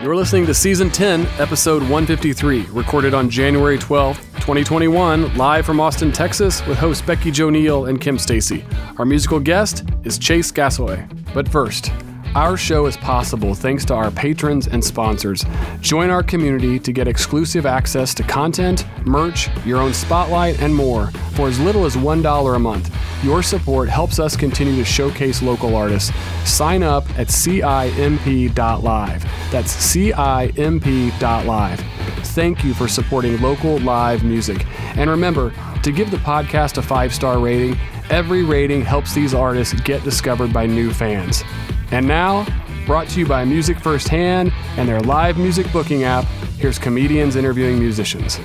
You're listening to Season 10, Episode 153, recorded on January 12th, 2021, live from Austin, Texas, with hosts Becky Joe Neal and Kim Stacy. Our musical guest is Chase Gasaway. But first, our show is possible thanks to our patrons and sponsors. Join our community to get exclusive access to content, merch, your own spotlight, and more for as little as $1 a month. Your support helps us continue to showcase local artists. Sign up at CIMP.live. That's CIMP.live. Thank you for supporting local live music. And remember to give the podcast a five star rating. Every rating helps these artists get discovered by new fans. And now, brought to you by Music Firsthand and their live music booking app, here's comedians interviewing musicians.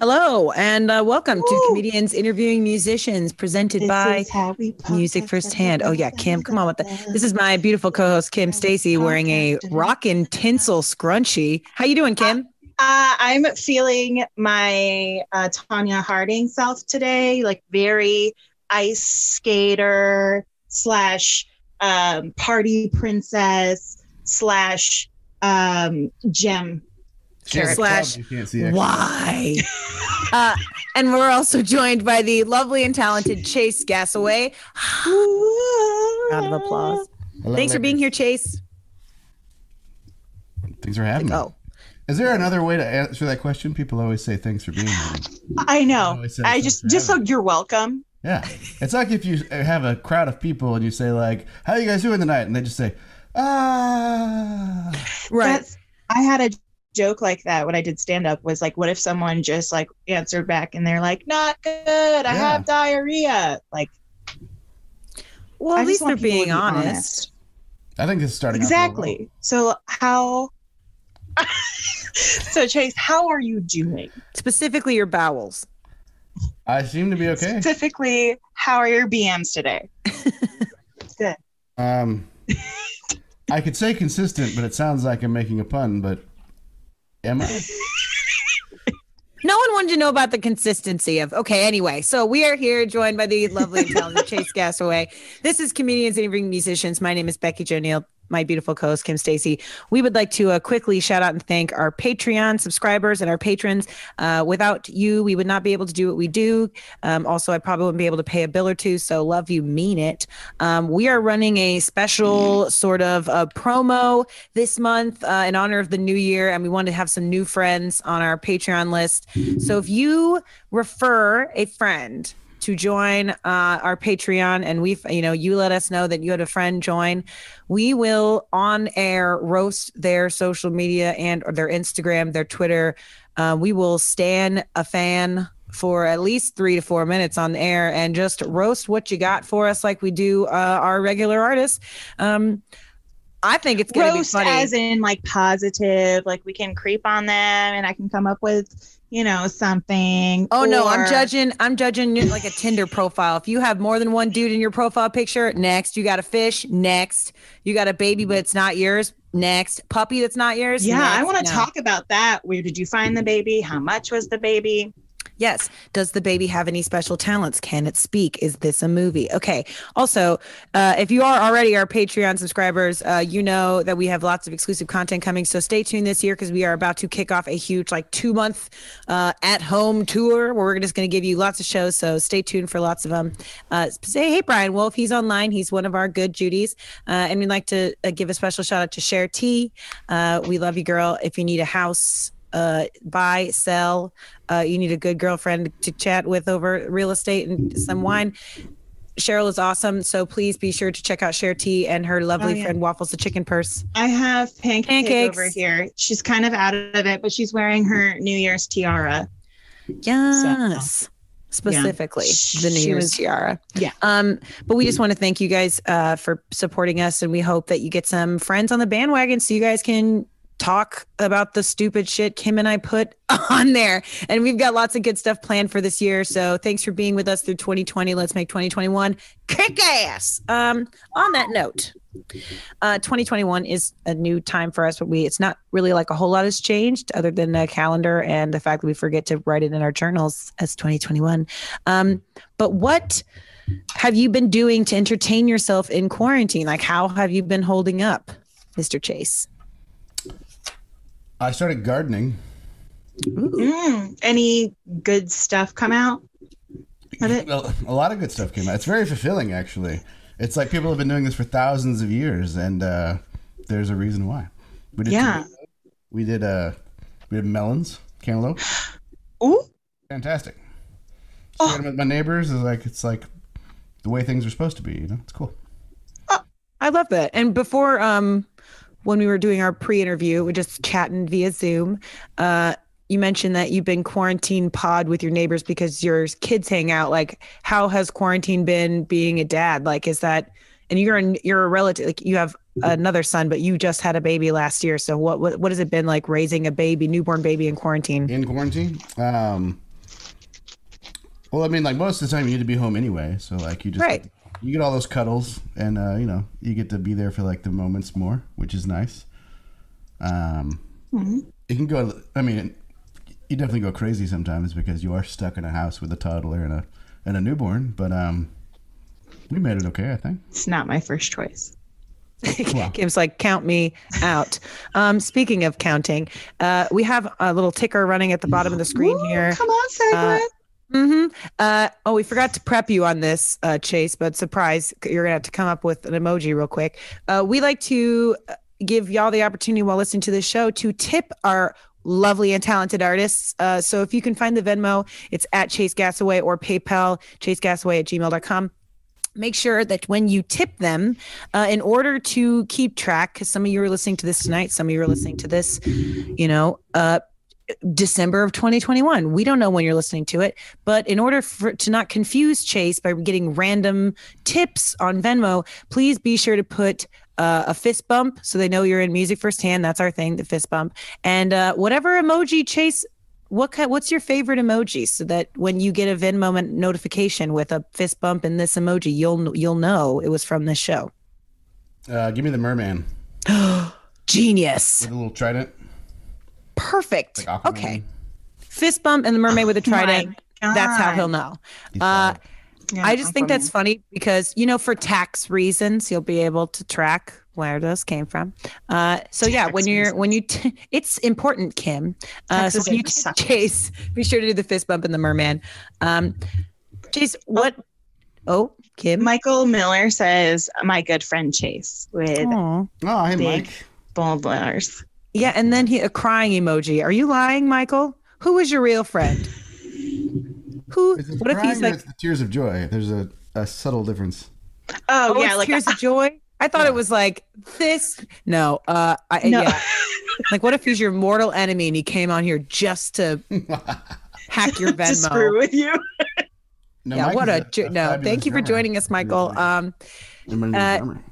Hello and uh, welcome to Comedians Interviewing Musicians presented This by is how we Music podcast Firsthand. Oh yeah, Kim, come on with that. that. This is my beautiful co-host Kim Stacy wearing a rockin' tinsel scrunchie. How you doing, Kim? Uh, I'm feeling my uh, Tonya Harding self today, like very ice skater slash um, party princess slash um, gem. Slash You can't see actually. Why? uh, and we're also joined by the lovely and talented Chase Gasaway. Round of applause. Hello, Thanks for being here, Chase. Thanks for having me. Oh, Is there another way to answer that question? People always say thanks for being here. I know. I just just so you're welcome. Yeah. It's like if you have a crowd of people and you say like, "How are you guys doing tonight?" and they just say, "Ah." right. That's, I had a joke like that when I did stand up was like, what if someone just like answered back and they're like, not good, I Yeah. have diarrhea. Like, Well, at just least they're want people being be honest. I think this is starting. out real exactly. So how? so Chase, how are you doing? Specifically, your bowels. I seem to be okay. Specifically, how are your BMs today? Good. Um, I could say consistent, but it sounds like I'm making a pun. But am I? No one wanted to know about the consistency of. Okay, anyway, so we are here joined by the lovely and talented Chase Gasaway. This is comedians and interviewing musicians. My name is Becky Jo Neal. My beautiful co-host Kim Stacy. We would like to uh, quickly shout out and thank our Patreon subscribers and our patrons. Uh, without you, we would not be able to do what we do. Um, also, I probably wouldn't be able to pay a bill or two. So, love you, mean it. Um, we are running a special sort of uh, promo this month uh, in honor of the new year, and we want to have some new friends on our Patreon list. So if you refer a friend to join uh, our Patreon, and we've you know you let us know that you had a friend join, we will on air roast their social media and or their Instagram, their Twitter. Uh, we will stand a fan for at least three to four minutes on the air and just roast what you got for us like we do uh, our regular artists. Um, I think it's going to be Roast funny. as in like positive, like we can creep on them and I can come up with, you know, something. Oh no, I'm judging. I'm judging like a Tinder profile. If you have more than one dude in your profile picture, next. You got a fish, next. You got a baby, but it's not yours. Next, puppy that's not yours. Yeah, I want to No. talk about that. Where did you find the baby? How much was the baby? Yes. Does the baby have any special talents? Can it speak? Is this a movie? Okay. Also, uh, if you are already our Patreon subscribers, uh, you know that we have lots of exclusive content coming. So stay tuned this year because we are about to kick off a huge, like, two month uh, at home tour where we're just going to give you lots of shows. So stay tuned for lots of them. Uh, say, hey, Brian Wolf, he's online. He's one of our good Judies. Uh, and we'd like to uh, give a special shout out to Cher T. We love you, girl. If you need a house, uh, buy, sell, uh, you need a good girlfriend to chat with over real estate and some wine. Cheryl is awesome. So please be sure to check out Cher T and her lovely Oh, yeah. friend Waffles the Chicken Purse. I have pancake Pancakes. over here. She's kind of out of it, but she's wearing her New Year's tiara. Yes. Specifically, the New She Year's was- tiara. Yeah. Um, but we just want to thank you guys uh, for supporting us, and we hope that you get some friends on the bandwagon, so you guys can talk about the stupid shit Kim and I put on there. And we've got lots of good stuff planned for this year. So thanks for being with us through 2020. Let's make 2021 kick ass. Um, on that note, uh, 2021 is a new time for us, but we it's not really like a whole lot has changed other than the calendar and the fact that we forget to write it in our journals as 2021. Um, but what have you been doing to entertain yourself in quarantine? Like, how have you been holding up, Mr. Chase? I started gardening. Mm, any good stuff come out of it? Well, a lot of good stuff came out. It's very fulfilling, actually. It's like people have been doing this for thousands of years, and uh, there's a reason why. We did Yeah. tomatoes, we did uh, we did melons, cantaloupe. Ooh, Fantastic. Oh. Sharing with my neighbors is like it's like the way things are supposed to be. You know, it's cool. I love that. And before, um, when we were doing our pre-interview, we're just chatting via Zoom. Uh, you mentioned that you've been quarantine pod with your neighbors because your kids hang out. Like, how has quarantine been being a dad? Like, is that? And you're an, you're a relative. Like, you have another son, but you just had a baby last year. So what what what has it been like raising a baby, newborn baby in quarantine? In quarantine, um, well, I mean, like most of the time, you need to be home anyway. So like you just Right. You get all those cuddles, and uh, you know you get to be there for like the moments more, which is nice. Um, it can go. I mean, you definitely go crazy sometimes because you are stuck in a house with a toddler and a and a newborn. But um, we made it okay, I think. it's not my first choice. Wow. Kim's like, count me out. Um, speaking of counting, uh, we have a little ticker running at the bottom of the screen Ooh, here. Come on, Segue. Hmm Uh, oh, we forgot to prep you on this, uh, Chase, but surprise, you're going to have to come up with an emoji real quick. Uh, we like to uh, give y'all the opportunity while listening to this show to tip our lovely and talented artists. Uh, so if you can find the Venmo, it's at Chase Gasaway or PayPal, chasegasaway at gmail.com. Make sure that when you tip them, uh, in order to keep track, because some of you are listening to this tonight, some of you are listening to this, you know, uh, December of 2021. We don't know when you're listening to it, but in order for to not confuse Chase by getting random tips on Venmo, please be sure to put uh, a fist bump so they know you're in music firsthand. That's our thing, the fist bump, and uh, whatever emoji Chase. What kind, what's your favorite emoji so that when you get a Venmo notification with a fist bump and this emoji, you'll you'll know it was from this show. Uh, give me the merman Genius, with a little trident. Perfect. Like okay, fist bump and the mermaid with a trident. That's how he'll know. Uh. Yeah, I just think that's funny because you know, for tax reasons, you'll be able to track where those came from. Uh, so yeah, when you're when you, t- it's important, Kim. Uh, so when you t- Chase, be sure to do the fist bump and the merman. Um, Chase, what? Oh, Kim. Michael Miller says, "My good friend Chase with Aw. oh, hey, big Mike. boulders." Yeah, and then he a crying emoji. Are you lying, Michael? Who was your real friend? Who? What if he's like, the tears of joy? There's a, a subtle difference. Oh, oh, yeah, like tears of joy? I thought Yeah. it was like this. No, uh, I, no. yeah. Like, what if he's your mortal enemy and he came on here just to hack your Venmo? to screw with you. No, yeah, Mike what is a, jo- no. Thank you for drummer. joining us, Michael. Um, I'm a new uh, drummer.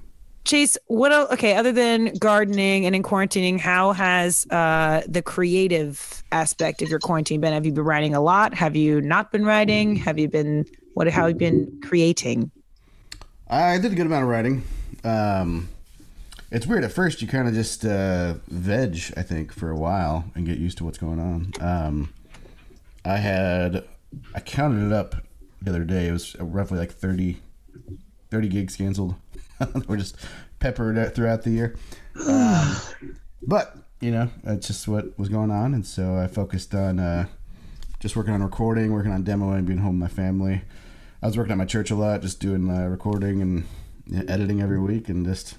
Chase, what else? Okay, other than gardening and in quarantining, how has uh, the creative aspect of your quarantine been? Have you been writing a lot? Have you not been writing? Have you been what? How have you been creating? I did a good amount of writing. Um, it's weird. At first, you kind of just uh, veg, I think, for a while and get used to what's going on. Um, I had, I counted it up the other day. It was roughly like 30, 30 gigs canceled. We're just peppered throughout the year. Um, but, you know, that's just what was going on. And so I focused on uh, just working on recording, working on demoing, being home with my family. I was working at my church a lot, just doing uh, recording and yeah, editing every week, and just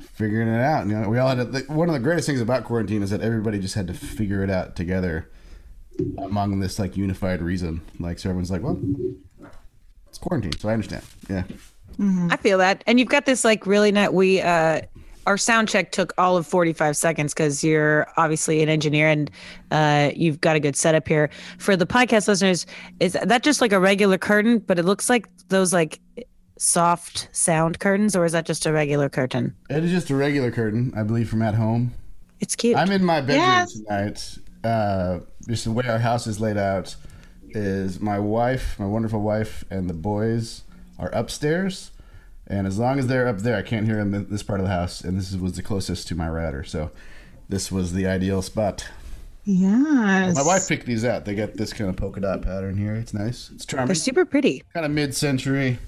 figuring it out. You know, we all had to, one of the greatest things about quarantine is that everybody just had to figure it out together among this like unified reason. Like, so everyone's like, well, it's quarantine, so I understand. Yeah, I feel that. And you've got this like really net. We uh our sound check took all of 45 seconds because you're obviously an engineer and uh you've got a good setup here. For the podcast listeners, is that just like a regular curtain, but it looks like those like soft sound curtains, or is that just a regular curtain? it is just a regular curtain, I believe, from at home. It's cute. I'm in my bedroom Yes. tonight. Uh, just the way our house is laid out is my wife, my wonderful wife, and the boys are upstairs. And as long as they're up there, I can't hear them in this part of the house. And this was the closest to my router, so this was the ideal spot. Yes. My wife picked these out. They got this kind of polka dot pattern here. It's nice. It's charming. They're super pretty. kind of mid-century.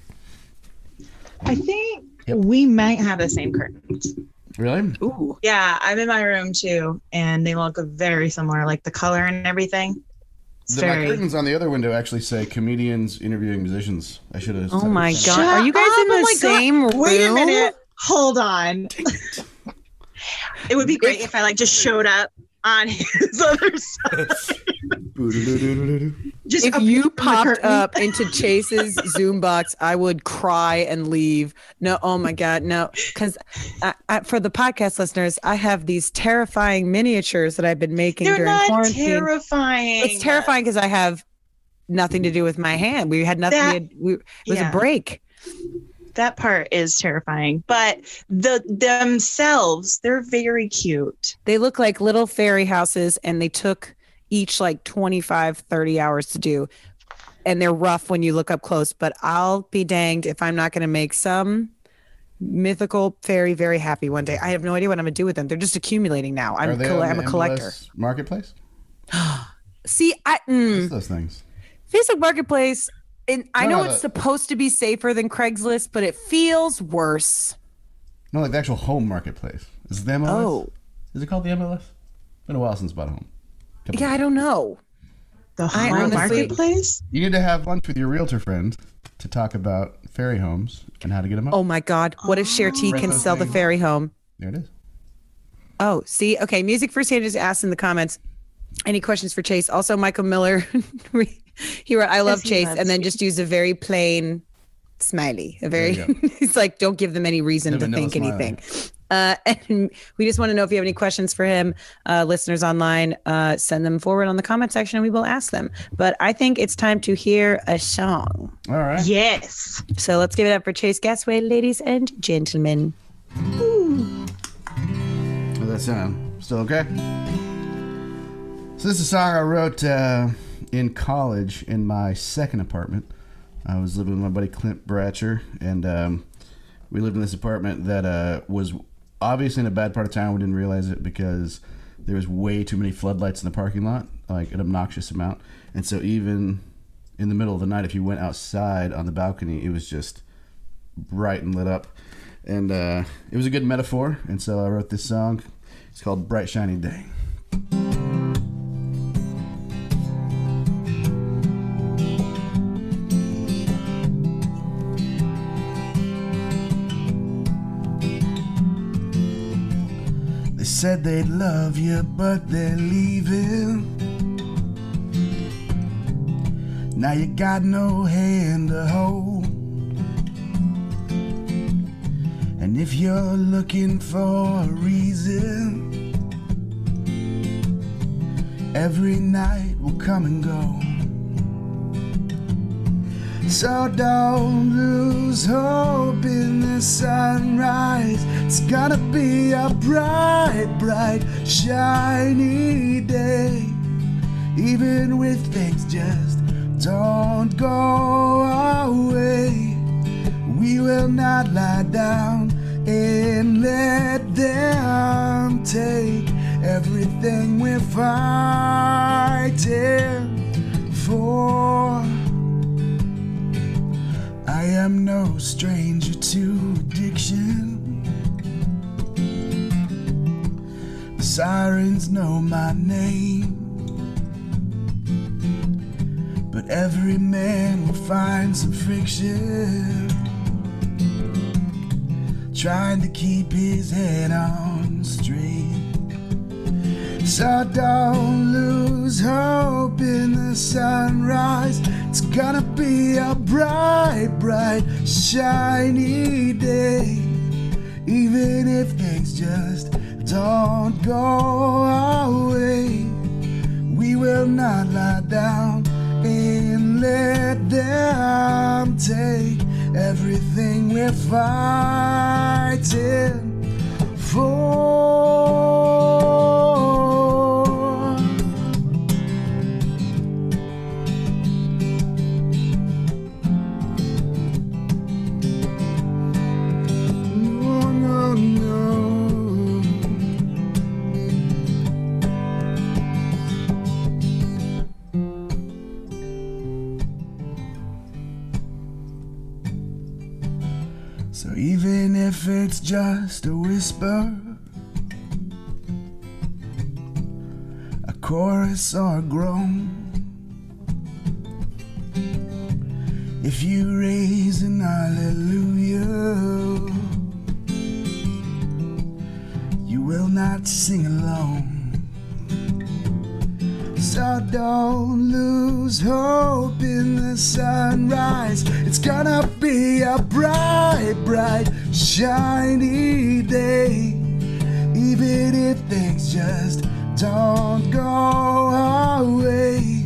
I think Yep. we might have the same curtains. Really? Ooh. Yeah, I'm in my room too, and they look very similar, like the color and everything. It's The, my very. curtains on the other window actually say comedians interviewing musicians. I should have. Oh my god. Shut Are you guys up. in the Oh my God. same room? Wait a minute. Hold on. it would be great if I like just showed up on his other side. Just If you popped up into Chase's Zoom box, I would cry and leave. No, oh my God, no. Because uh, uh, for the podcast listeners, I have these terrifying miniatures that I've been making they're during not quarantine. terrifying. It's terrifying because I have nothing to do with my hand. We had nothing. That- we had, we, it was yeah. a break. That part is terrifying, but the themselves, they're very cute. They look like little fairy houses, and they took each like 25, 30 hours to do. And they're rough when you look up close, but I'll be danged if I'm not going to make some mythical fairy very happy one day. I have no idea what I'm going to do with them. They're just accumulating now. I'm, they coll- on I'm a collector. MLS Marketplace? See, I, mm, those things? Facebook Marketplace, and I No, know no, it's the- supposed to be safer than Craigslist, but it feels worse. No, like the actual home marketplace. Is it the MLS? Oh, Is it called the MLS? Been a while since I bought a home. Couple yeah, I don't know. The I home honestly- marketplace. You need to have lunch with your realtor friend to talk about fairy homes and how to get them up. Oh my God. What if Cher T can Rent sell the fairy home? There it is. Oh, see, okay. Music First Hand just asked in the comments. Any questions for Chase? Also, Michael Miller, he wrote, "I love he Chase," and then just used a very plain smiley. A very, There you he's like, don't give them any reason The to think smiley. anything. Uh, and we just want to know if you have any questions for him, uh, listeners online. Uh, send them forward on the comment section, and we will ask them. But I think it's time to hear a song. All right. Yes. So let's give it up for Chase Gasway, ladies and gentlemen. How's that sound? Still okay? So this is a song I wrote uh, in college in my second apartment. I was living with my buddy Clint Bratcher, and um, we lived in this apartment that uh, was obviously in a bad part of town. We didn't realize it because there was way too many floodlights in the parking lot, like an obnoxious amount. And so even in the middle of the night, if you went outside on the balcony, it was just bright and lit up. And uh, it was a good metaphor. And so I wrote this song. It's called Bright Shiny Day. Said they'd love you, but they're leaving. Now you got no hand to hold. And if you're looking for a reason, every night will come and go. So don't lose hope in the sunrise. It's gonna be a bright, bright, shiny day. Even with things just don't go away, we will not lie down and let them take everything we're fighting stranger to addiction. The sirens know my name. But every man will find some friction. Trying to keep his head on straight. So don't lose hope in the sunrise. It's gonna be a bright, bright, shiny day. Even if things just don't go our way, we will not lie down and let them take everything we're fighting for. Just a whisper, a chorus or a groan. If you raise an hallelujah, you will not sing alone. So don't lose hope in the sunrise. It's gonna be a bright, bright, shiny day. Even if things just don't go our way,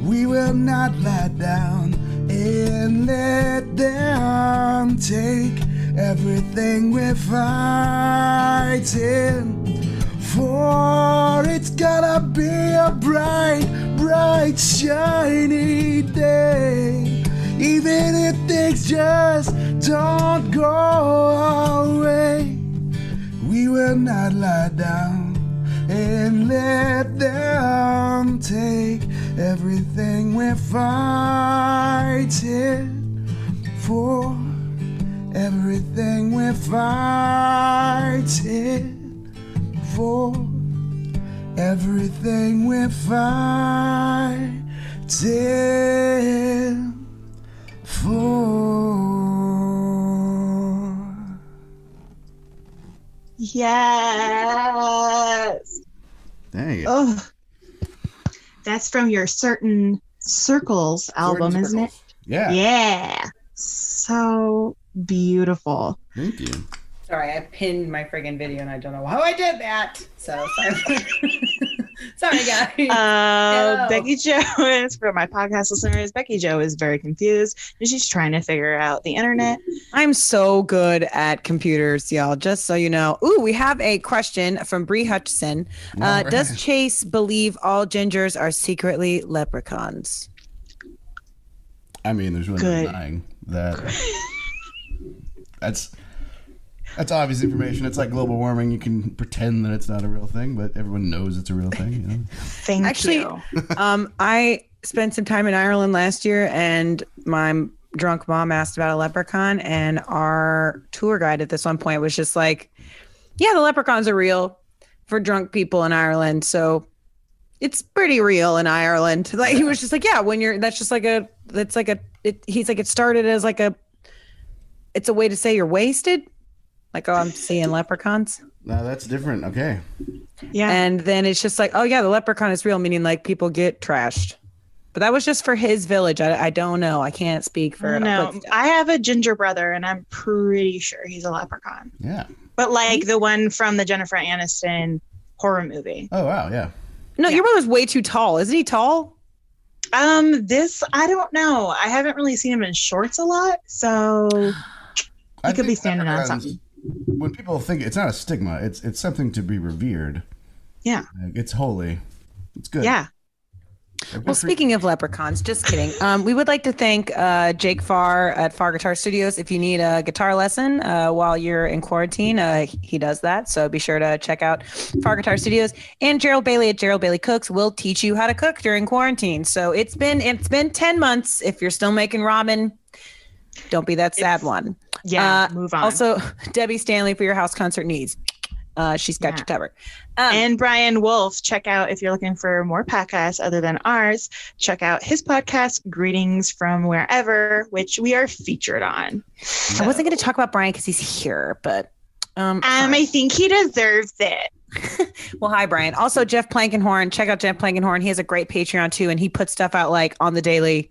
we will not lie down and let them take everything we're fighting. For it's gonna be a bright, bright, shiny day. Even if things just don't go our way, we will not lie down and let them take everything we're fighting for. Everything we're fighting everything we're fighting for. Yes. Dang it. Oh, that's from your Certain Circles album, isn't it? Yeah. Yeah. So beautiful. Thank you. Sorry, I pinned my friggin' video and I don't know how I did that. So sorry. sorry, guys. Uh, Becky Joe is for my podcast listeners. Becky Joe is very confused and she's trying to figure out the internet. I'm so good at computers, y'all. Just so you know. Ooh, we have a question from Bree Hutchison. Uh, All right. Does Chase believe all gingers are secretly leprechauns? I mean, there's really no Good. denying that. That's that's obvious information. It's like global warming. You can pretend that it's not a real thing, but everyone knows it's a real thing. You know? Thank Actually, you. um, I spent some time in Ireland last year, and my drunk mom asked about a leprechaun, and our tour guide at this one point was just like, "Yeah, the leprechauns are real for drunk people in Ireland, so it's pretty real in Ireland." Like he was just like, "Yeah, when you're that's just like a that's like a it, he's like it started as like a it's a way to say you're wasted." Like, oh, I'm seeing leprechauns. No, that's different. Okay. Yeah. And then it's just like, oh yeah, the leprechaun is real, meaning like people get trashed. But that was just for his village. I, I don't know. I can't speak for no, But I have a ginger brother and I'm pretty sure he's a leprechaun. Yeah. But like the one from the Jennifer Aniston horror movie. Oh wow. Yeah. no, your brother's way too tall. Isn't he tall? Um, this I don't know. I haven't really seen him in shorts a lot, so I he could be standing on something. When people think it's not a stigma, it's it's something to be revered. Yeah. Like, it's holy. It's good. Yeah. Well, speaking of leprechauns, just kidding. Um, we would like to thank uh, Jake Farr at Farr Guitar Studios. If you need a guitar lesson uh, while you're in quarantine, uh, he does that. So be sure to check out Farr Guitar Studios. And Gerald Bailey at Gerald Bailey Cooks will teach you how to cook during quarantine. So it's been it's been ten months. If you're still making ramen, don't be that sad It's- one. Yeah. Uh, move on. Also, Debbie Stanley for your house concert needs. Uh, she's got Yeah. you covered. Um, and Brian Wolf, check out if you're looking for more podcasts other than ours, check out his podcast, Greetings from Wherever, which we are featured on. I wasn't going to talk about Brian because he's here, but um, Um. I think he deserves it. Well, hi, Brian. Also, Jeff Plankenhorn. Check out Jeff Plankenhorn. He has a great Patreon too, and he puts stuff out like on the daily.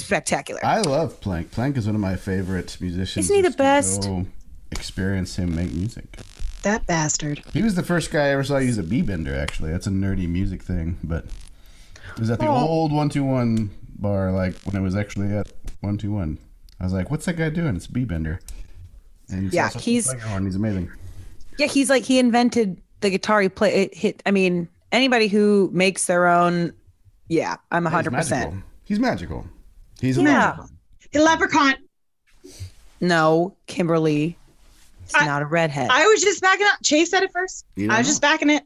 Spectacular. I love Plank. Plank is one of my favorite musicians. Isn't he the best? go Experience him make music. That bastard. He was the first guy I ever saw use a B bender. Actually, that's a nerdy music thing, but it was at the Oh. old one two one bar, like when it was actually at one two one. I was like, "What's that guy doing?" It's B bender. And you Yeah, he's- playing. He's amazing. yeah, he's like he invented the guitar. He play it. Hit. I mean, anybody who makes their own. Yeah, I'm He's hundred percent. magical. He's magical. He's Yeah. amazing. The leprechaun. No, Kimberly. He's I- not a redhead. I was just backing up. Chase said it first. You I was know? just backing it.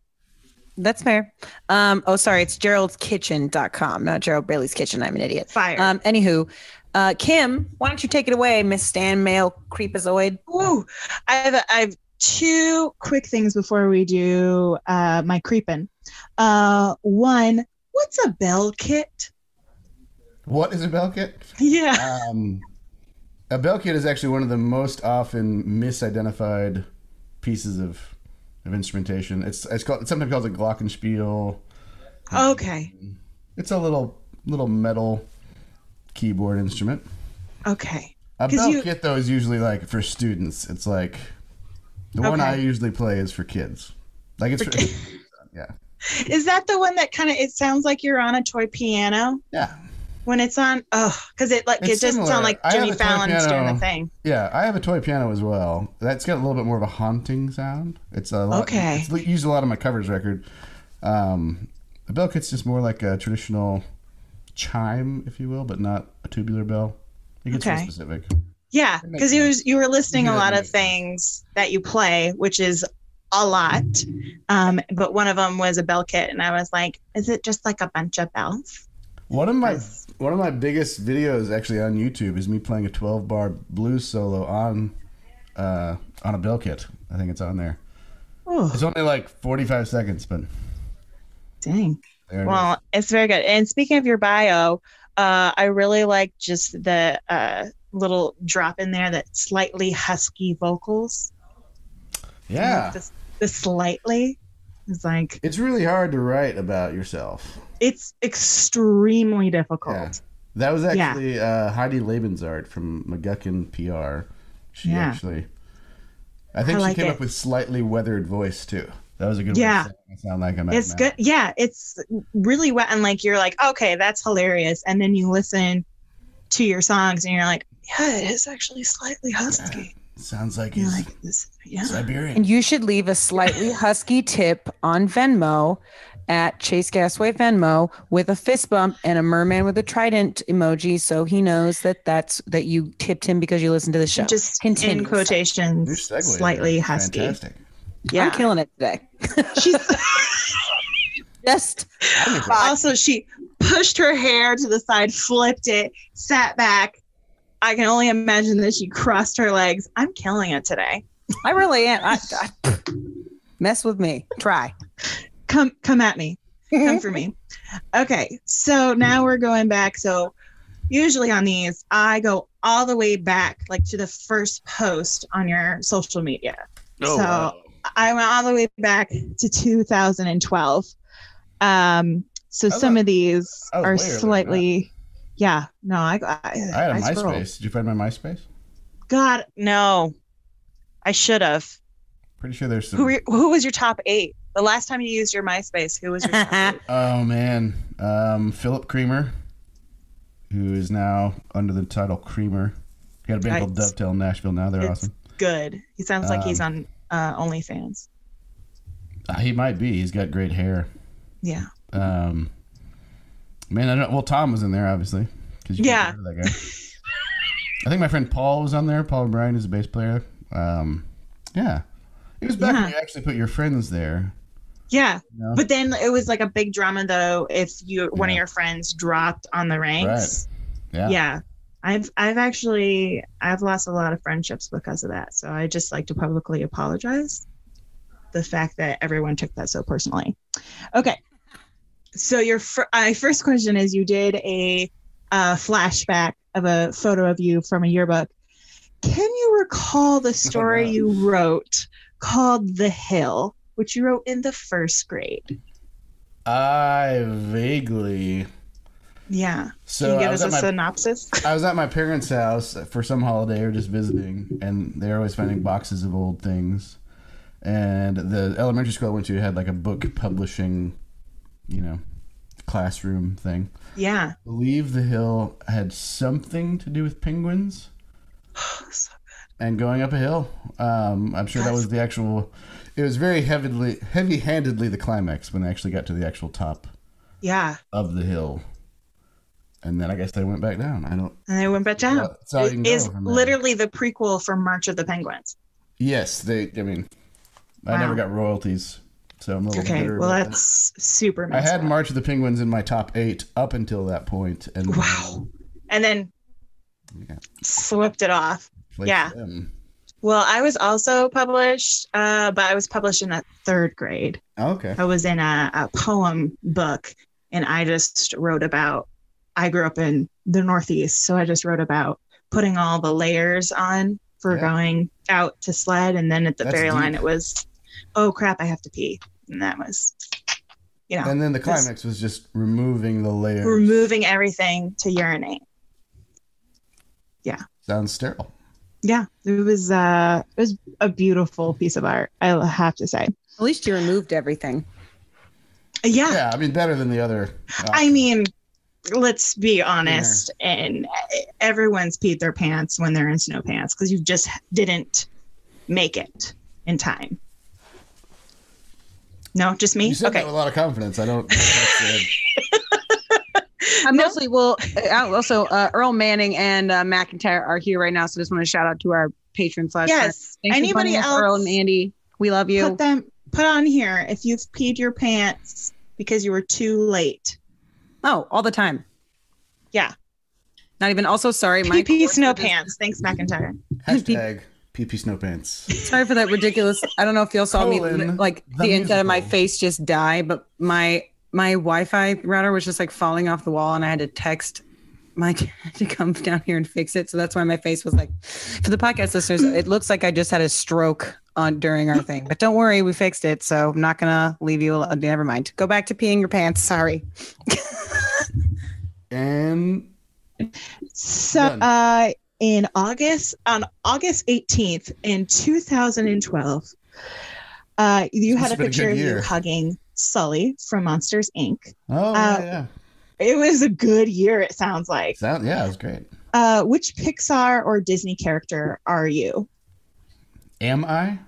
That's fair. Um, oh, sorry, it's geraldskitchen.com, not Gerald Bailey's Kitchen. I'm an idiot. Fire. Um, anywho, Uh, Kim, why don't you take it away, Miss Stan Male Creepazoid? Ooh, I have a, I have two quick things before we do uh, my creeping. Uh, one, what's a bell kit? What is a bell kit? Yeah. Um, a bell kit is actually one of the most often misidentified pieces of of instrumentation. It's it's called it's sometimes called a glockenspiel. Okay. It's a little little metal keyboard instrument. Okay. A bell you- kit though is usually like for students. It's like the one I usually play is for kids. Like it's for, yeah Is that the one that kind of it sounds like you're on a toy piano yeah when it's on? Oh, because it like It's it doesn't sound like Jimmy Fallon's doing the thing. yeah. I have a toy piano as well. That's got a little bit more of a haunting sound. It's a lot. Okay. It's used a lot on my covers record. Um, the bell kit's just more like a traditional chime, if you will, but not a tubular bell. It gets Okay. specific. Yeah, because you was you were listing You a lot of things that you play, which is a lot. Um, but one of them was a bell kit, and I was like, "Is it just like a bunch of bells?" One of my. One of my biggest videos actually on YouTube is me playing a 12 bar blues solo on uh, on a bell kit. I think it's on there. Oh, It's only like 45 seconds, but dang. there it is. Well, it's very good. And speaking of your bio, uh, I really like just the uh, little drop in there that slightly husky vocals. yeah. The, the slightly is like It's really hard to write about yourself. It's extremely difficult. Yeah. That was Yeah. actually uh, Heidi Lebensart from McGuckin PR. She Yeah. actually, I think I she like came it. up with slightly weathered voice too. That was a good one. Yeah. way of sound like I'm It's Matt. good. Yeah, it's really wet and like you're like, okay, that's hilarious. And then you listen to your songs and you're like, yeah, it is actually slightly husky. Sounds like You're he's like, this, yeah. Siberian. And you should leave a slightly husky tip on Venmo at Chase Gasway Venmo with a fist bump and a merman with a trident emoji, so he knows that that's that you tipped him because you listened to the show. Just Continue. in quotations, segue slightly husky. Fantastic. Yeah. I'm killing it today. She's Just also she pushed her hair to the side, flipped it, sat back. I can only imagine that she crossed her legs. I'm killing it today. I really am. I, I, mess with me. Try. Come come at me. Come for me. Okay, so now we're going back. So usually on these, I go all the way back, like to the first post on your social media. Oh, So- wow. I went all the way back to 2012. Um, so I some was- of these are way earlier than slightly, yeah. No, I I, I had a I scrolled. MySpace. Did you find my MySpace? God, no. I should have. Pretty sure there's some. Who were, who was your top eight? The last time you used your MySpace, who was your? Oh man, um, Philip Creamer, who is now under the title Creamer. He got a band called Nice. Dovetail in Nashville. Now they're It's awesome. good. He sounds like he's Um, on uh, OnlyFans. Uh, he might be. He's got great hair. Yeah. Um, man, I don't. Well, Tom was in there obviously because Yeah. that guy. I think my friend Paul was on there. Paul Bryan is a bass player. Um, yeah, it was back Yeah. when you actually put your friends there. Yeah. you know? But then it was like a big drama though if you one of your friends dropped on the ranks. yeah. yeah i've i've actually i've lost a lot of friendships because of that so i just like to publicly apologize the fact that everyone took that so personally okay so your fir- uh, first question is you did a uh, flashback of a photo of you from a yearbook can you recall the story no. you wrote called the hill which you wrote in the first grade I vaguely. yeah So can you I give us a my, synopsis I was at my parents' house for some holiday or just visiting, and they're always finding boxes of old things. And the elementary school I went to had like a book publishing, you know, classroom thing. yeah believe the hill had something to do with penguins So- bad. and going up a hill. Um, I'm sure that was the actual. It was very heavily, heavy-handedly the climax when they actually got to the actual top yeah of the hill, and then I guess they went back down. I don't. and they went back down That's all you can It is literally the prequel for March of the Penguins. Yes, they. I mean, I never got royalties, so I'm a little Okay, bitter. well about that. that's super I had up. March of the Penguins in my top eight up until that point, and Wow. And then Yeah. slipped it off. Like Yeah. them. Well, I was also published, uh, but I was published in the third grade. Oh, okay. I was in a, a poem book, and I just wrote about. I grew up in the Northeast, so I just wrote about putting all the layers on for Yeah. going out to sled, and then at the That's very line, it was, "Oh crap, I have to pee," and that was, you know, And then the climax was just removing the layers. removing everything to urinate. Yeah. Sounds sterile. Yeah, it was uh, it was a beautiful piece of art. I have to say. At least you removed everything. Yeah, Yeah, I mean better than the other. I mean, let's be honest, and everyone's peed their pants when they're in snow pants because you just didn't make it in time. No, just me. you said Okay. that with a lot of confidence. I don't. know if that's, uh, I mostly will. Uh, also, uh, Earl Manning and uh, McIntyre are here right now, so just want to shout out to our patron slash. Yes. Thanks Anybody joining else? Earl and Andy, we love you. Put them. Put on here if you've peed your pants because you were too late. oh, all the time. Yeah. Not even. Also, sorry, my PP snow pants. Thanks, McIntyre. hashtag PP snow pants. Sorry for that ridiculous. I don't know if y'all saw me like the the, inside of my face just die, but my my Wi-Fi router was just like falling off the wall, and I had to text Mike to come down here and fix it. So that's why my face was like. For the podcast listeners, it looks like I just had a stroke on during our thing, but don't worry, we fixed it. So I'm not gonna leave you. alone. Never mind. Go back to peeing your pants. Sorry. And So, uh, in August, on August 18th in 2012, uh, you Must had a have a picture good of you hugging Sully from Monsters Inc. oh Uh, yeah, yeah. It was a good year, it sounds like. Sound, yeah, it was great. Uh, which Pixar or Disney character are you? Am I?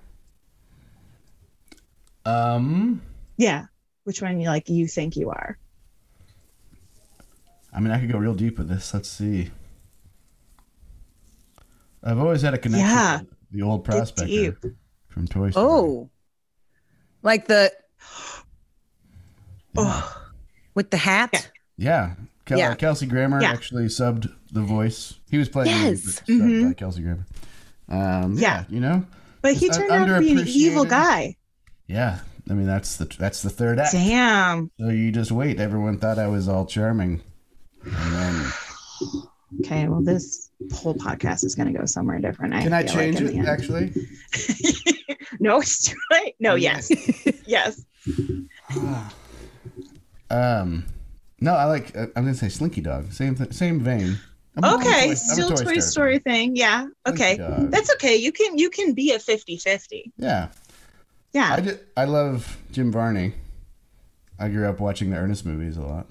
Um, Yeah. Which one you like you think you are? I mean, I could go real deep with this. Let's see. I've always had a connection Yeah. to the old Get prospector from Toy Story. Oh, like the Oh, with the hat. Yeah. Kel- Yeah. Kelsey Grammer Yeah. actually subbed the voice. He was playing Yes. but subbed Mhm. by Kelsey Grammer. Um, Yeah. yeah. you know. but he Just turned out to be an evil guy. Yeah, I mean that's the that's the third act. Damn. So you just wait. Everyone thought I was all charming, and then Okay, well, this whole podcast is going to go somewhere different. can I feel like, change in it? Actually, no, it's too late. No, yes, yes. um, no, I like. uh, I'm gonna say Slinky Dog. Same th- same vein. I'm a Okay, Toy- I'm a still Toy, Story Story thing. Yeah. Okay, Slinky Dog. that's okay. You can you can be a 50-50. Yeah, Yeah. I did, I love Jim Varney. I grew up watching the Ernest movies a lot.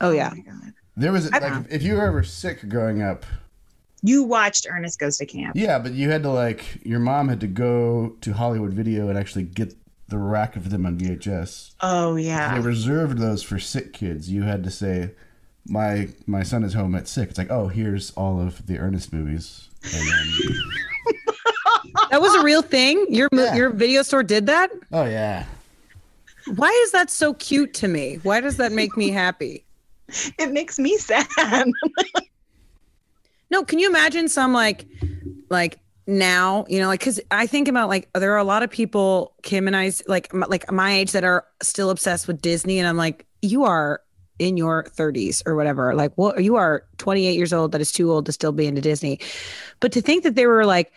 Oh yeah. my God. There was I- like if you were ever sick growing up, You watched Ernest Goes to Camp. yeah, but you had to like your mom had to go to Hollywood Video and actually get the rack of them on VHS. Oh yeah. They reserved those for sick kids. You had to say, "My my son is home at sick." It's like, oh, here's all of the Ernest movies. And then, That was a real thing. Your Yeah. your video store did that. oh yeah, Why is that so cute to me? Why does that make me happy? It makes me sad. No, can you imagine some like like now, you know, like cuz I think about like there are a lot of people Kim and I's like m- like my age that are still obsessed with Disney and I'm like you are in your 30s or whatever. Like what you are 28 years old that is too old to still be into Disney. But to think that they were like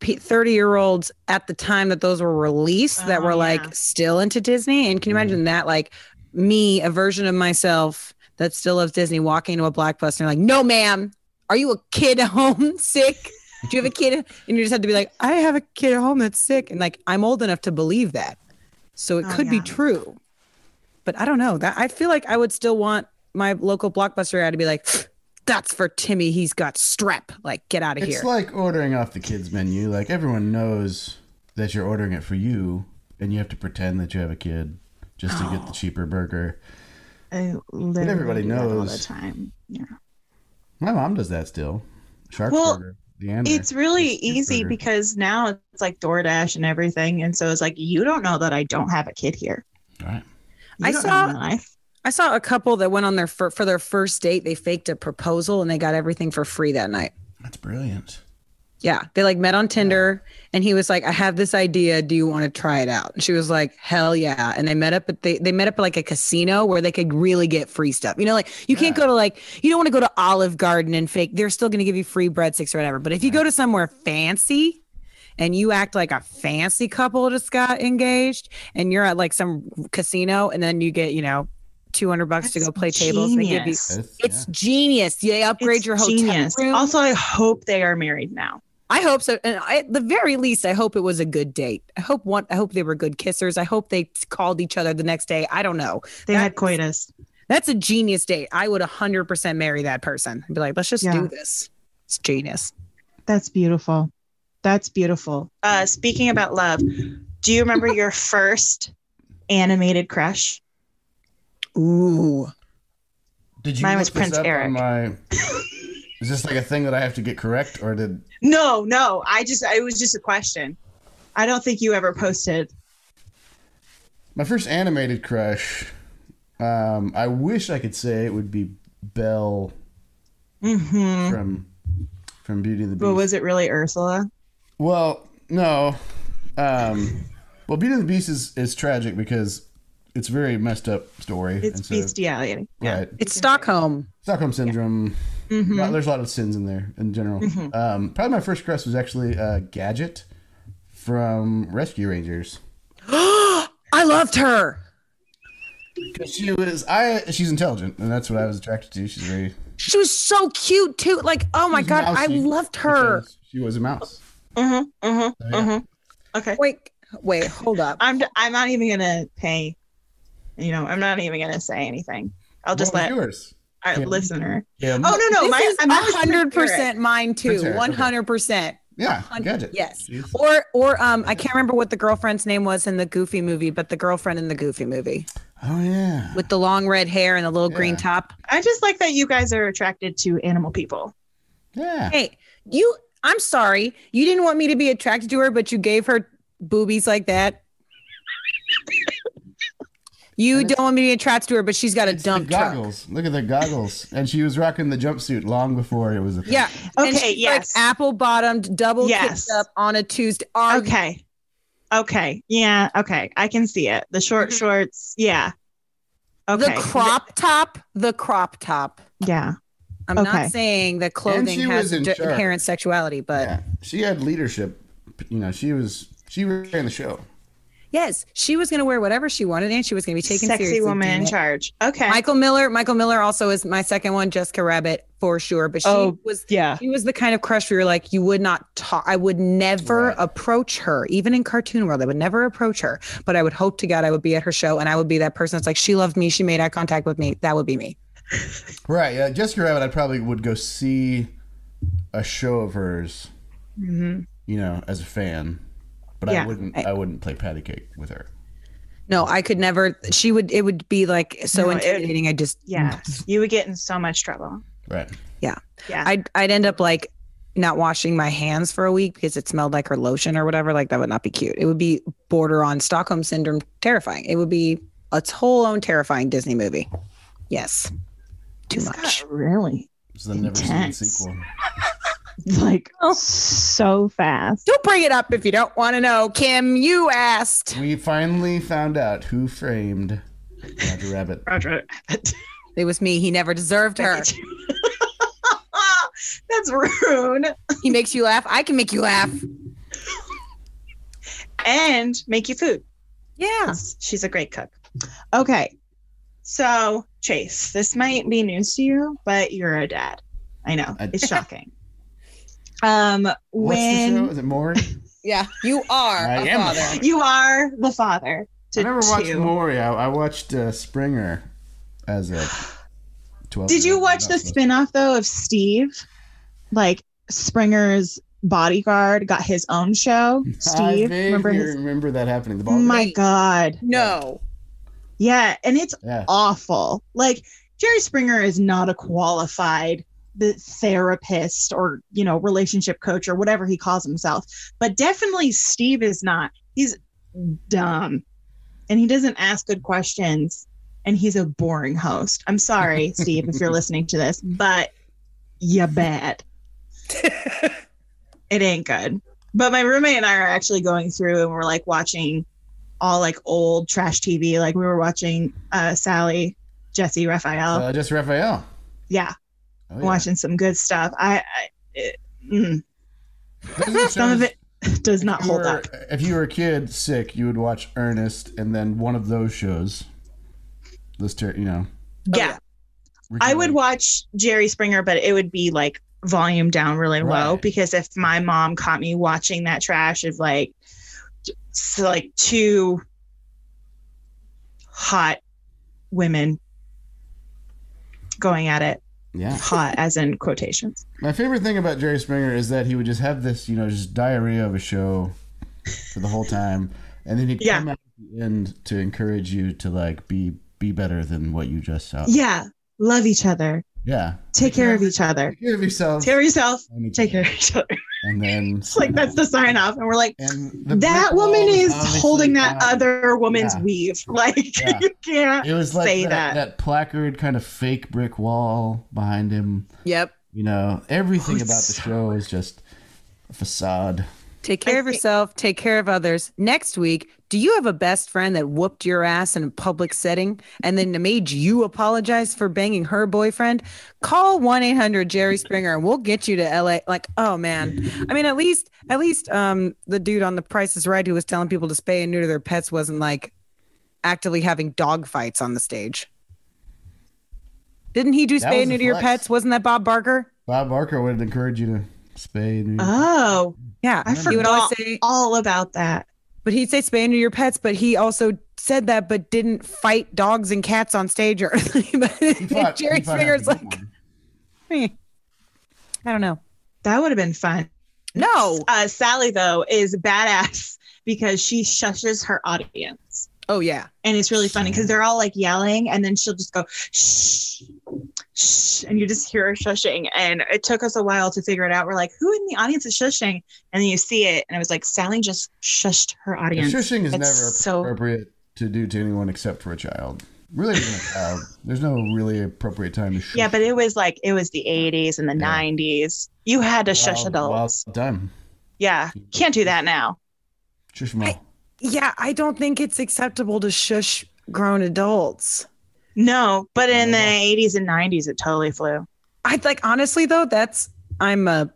30 year olds at the time that those were released that Oh, were yeah. like still into Disney and can you mm-hmm. imagine that like me a version of myself that still loves Disney walking into a blockbuster and like no ma'am are you a kid at home sick? Do you have a kid? And you just have to be like, I have a kid at home that's sick. And like, I'm old enough to believe that. So it Oh, could be true. But I don't know that I feel like I would still want my local blockbuster ad to be like, that's for Timmy. He's got strep. Like, get out of it's here. It's like ordering off the kids menu. Like everyone knows that you're ordering it for you, and you have to pretend that you have a kid just to get the oh. cheaper burger. I literally everybody do that all the knows. time. Yeah. My mom does that still. Shark Well, burger. Leander. It's really It's cheeseburger. easy because now it's like DoorDash and everything, and so it's like you don't know that I don't have a kid here. All right. You I saw- I saw a couple that went on their fir- for their first date. They faked a proposal and they got everything for free that night. That's brilliant. Yeah, they like met on Tinder, and he was like, "I have this idea. Do you want to try it out?" And she was like, "Hell yeah!" And they met up at they they met up at like a casino where they could really get free stuff. You know, like you can't go to like you don't want to go to Olive Garden and fake. They're still going to give you free breadsticks or whatever. But if you go to somewhere fancy, and you act like a fancy couple just got engaged, and you're at like some casino, and then you get you know. 200 bucks to go play tables. and They give you. It's, it's genius. They upgrade It's your hotel genius. room. Also, I hope they are married now. I hope so. And I, at the very least, I hope it was a good date. I hope one. I hope they were good kissers. I hope they called each other the next day. I don't know. They That- had coitus. That's a genius date. I would hundred percent marry that person. I'd be like, let's just Yeah. do this. It's genius. That's beautiful. That's beautiful. Uh, speaking about love, do you remember your first animated crush? Ooh. Did you Mine was Prince Eric. On my, is this like a thing that I have to get correct, or did No, no. I just, it was just a question. I don't think you ever posted. my first animated crush? Um, I wish I could say it would be Belle Mm-hmm. from from Beauty and the Beast. But was it really Ursula? Well, no. Um, well, Beauty and the Beast is, is tragic because it's a very messed up story. It's and so- bestiality. Yeah. Right. It's Stockholm. Stockholm syndrome. Mhm. Well, there's a lot of sins in there in general. Mm-hmm. Um, probably my first crush was actually uh, Gadget from Rescue Rangers. I loved her. 'Cause she was I she's intelligent and that's what I was attracted to. She's very She was so cute too. Like, oh my she's god, I loved her. She was a mouse. Mm-hmm. Mm-hmm. So, yeah. Mm-hmm. Okay. Wait, wait, hold up. I'm I'm not even gonna pay. You know, I'm not even gonna say anything. I'll just What was let yours? Our Yeah. listener. Yeah. Oh no, no, this my is I'm hundred percent mine too. Eric, One okay. hundred percent. Yeah, Hun- Gadget. Yes. She's- Or or um I can't remember what the girlfriend's name was in the Goofy movie, but the girlfriend in the Goofy movie Oh yeah. with the long red hair and the little green top. I just like that you guys are attracted to animal people. Yeah. Hey, you I'm sorry. You didn't want me to be attracted to her, but you gave her boobies like that. You And don't want me to be attracted to her, but she's got a It's the dump truck. goggles. Look at the goggles. And she was rocking the jumpsuit long before it was a thing. Yeah. and Okay, she's yes. Like apple bottomed, double Yes. kicked up on a Tuesday. Are you- Okay. Okay. Yeah. Okay. I can see it. The short Mhm. shorts. Yeah. Okay. The crop top, the crop top. Yeah. I'm Okay. not saying that clothing she has was in d- charge. inherent sexuality, but Yeah. She had leadership. You know, she was she ran the show. Yes, she was going to wear whatever she wanted, and she was going to be taken Sexy seriously. woman in charge. Okay. Michael Miller. Michael Miller also is my second one. Jessica Rabbit for sure, but she Oh, was yeah. she was the kind of crush where you're like you would not talk. I would never Right. approach her, even in cartoon world. I would never approach her, but I would hope to God I would be at her show and I would be that person that's like she loved me, she made eye contact with me. That would be me. Right. Yeah. Jessica Rabbit, I probably would go see a show of hers, hmm you know, as a fan. But Yeah. I wouldn't I wouldn't play patty cake with her. No, I could never. She would. It would be like so No, it- intimidating. I just Yeah. You would get in so much trouble. Right. Yeah. Yeah. I'd I'd end up like not washing my hands for a week because it smelled like her lotion or whatever. Like that would not be cute. It would be border on Stockholm syndrome terrifying. It would be a whole own terrifying Disney movie. Yes. Too This much. got really It's the never seen Intense. sequel. like oh. so fast. Don't bring it up if you don't want to know. Kim, you asked. We finally found out who framed Roger Rabbit. Roger. Rabbit. It was me. He never deserved her. That's rude. He makes you laugh. I can make you laugh. And make you food. Yeah. She's a great cook. Okay. So, Chase, this might be news to you, but you're a dad. I know. I- It's shocking. Um What's the show? when Is it Maury? Yeah. You are I a am. father. you are the father to I never watched two. Maury. I, I watched uh, Springer as a 12 Did you watch the spin-off though of Steve? Like Springer's bodyguard got his own show. Steve, I remember vaguely his remember that happening. The ball. My god. No. Yeah, and it's Yeah. awful. Like Jerry Springer is not a qualified the therapist or you know relationship coach or whatever he calls himself but definitely steve is not he's dumb and he doesn't ask good questions and he's a boring host i'm sorry steve if you're listening to this but you bad it ain't good. But my roommate and I are actually going through and we're like watching all like old trash TV. Like we were watching uh, Sally, Jessy, Raphael. Uh, just Raphael. yeah, Oh, yeah. watching some good stuff. I, I it, mm, Those are the some of it does not if you hold were- up. If you were a kid sick, you would watch Ernest and then one of those shows. Those, ter- you know. yeah. Ricky I would watch Jerry Springer, but it would be like volume down really low because if my mom caught me watching that trash of like, so like two hot women going at it, Yeah. hot as in quotations. My favorite thing about Jerry Springer is that he would just have this, you know, just diarrhea of a show for the whole time, and then he'd Yeah. come out at the end to encourage you to like be be better than what you just saw. Yeah, love each other, Yeah. take care of each other, Take care of yourself. take care of yourself, and take care of each other. And then It's like that's the sign off, and we're like. and That woman is holding that not- other woman's Yeah. weave. Like Yeah. you can't. It was like say that, that. that placard kind of fake brick wall behind him. Yep. You know, everything Oh, about the so- show is just a facade. Take care I of think- yourself. Take care of others. Next week, do you have a best friend that whooped your ass in a public setting and then made you apologize for banging her boyfriend? Call 1 800 Jerry Springer and we'll get you to LA. Like, oh man. I mean, at least, at least um, the dude on The Price is Right who was telling people to spay and neuter their pets wasn't like actively having dog fights on the stage. Didn't he do That spay was and neuter your pets? Wasn't that Bob Barker? Bob Barker would encourage you to spay. And Oh, Yeah. I he would always forgot say, all about that. But he'd say spay and your pets, but he also said that, but didn't fight dogs and cats on stage or anything. But fought- Jerry he Springer's like, one. "Eh, I don't know. That would have been fun. No. Uh, Sally though is badass because she shushes her audience, Oh yeah. and it's really funny because they're all like yelling, and then she'll just go shh, shh, and you just hear her shushing. And it took us a while to figure it out. We're like, who in the audience is shushing? And then you see it, and it was like Sally just shushed her audience. Shushing is It's never so- appropriate to do to anyone except for a child. Really, even a child. There's no really appropriate time to shush. Yeah, but it was like it was the 80s and the Yeah. 90s. You had to shush adults. wild time. Yeah, can't do that now. Shush 'em all. Yeah, I don't think it's acceptable to shush grown adults. No, but in the 80s and 90s, it totally flew. I'd like honestly though, that's I'm a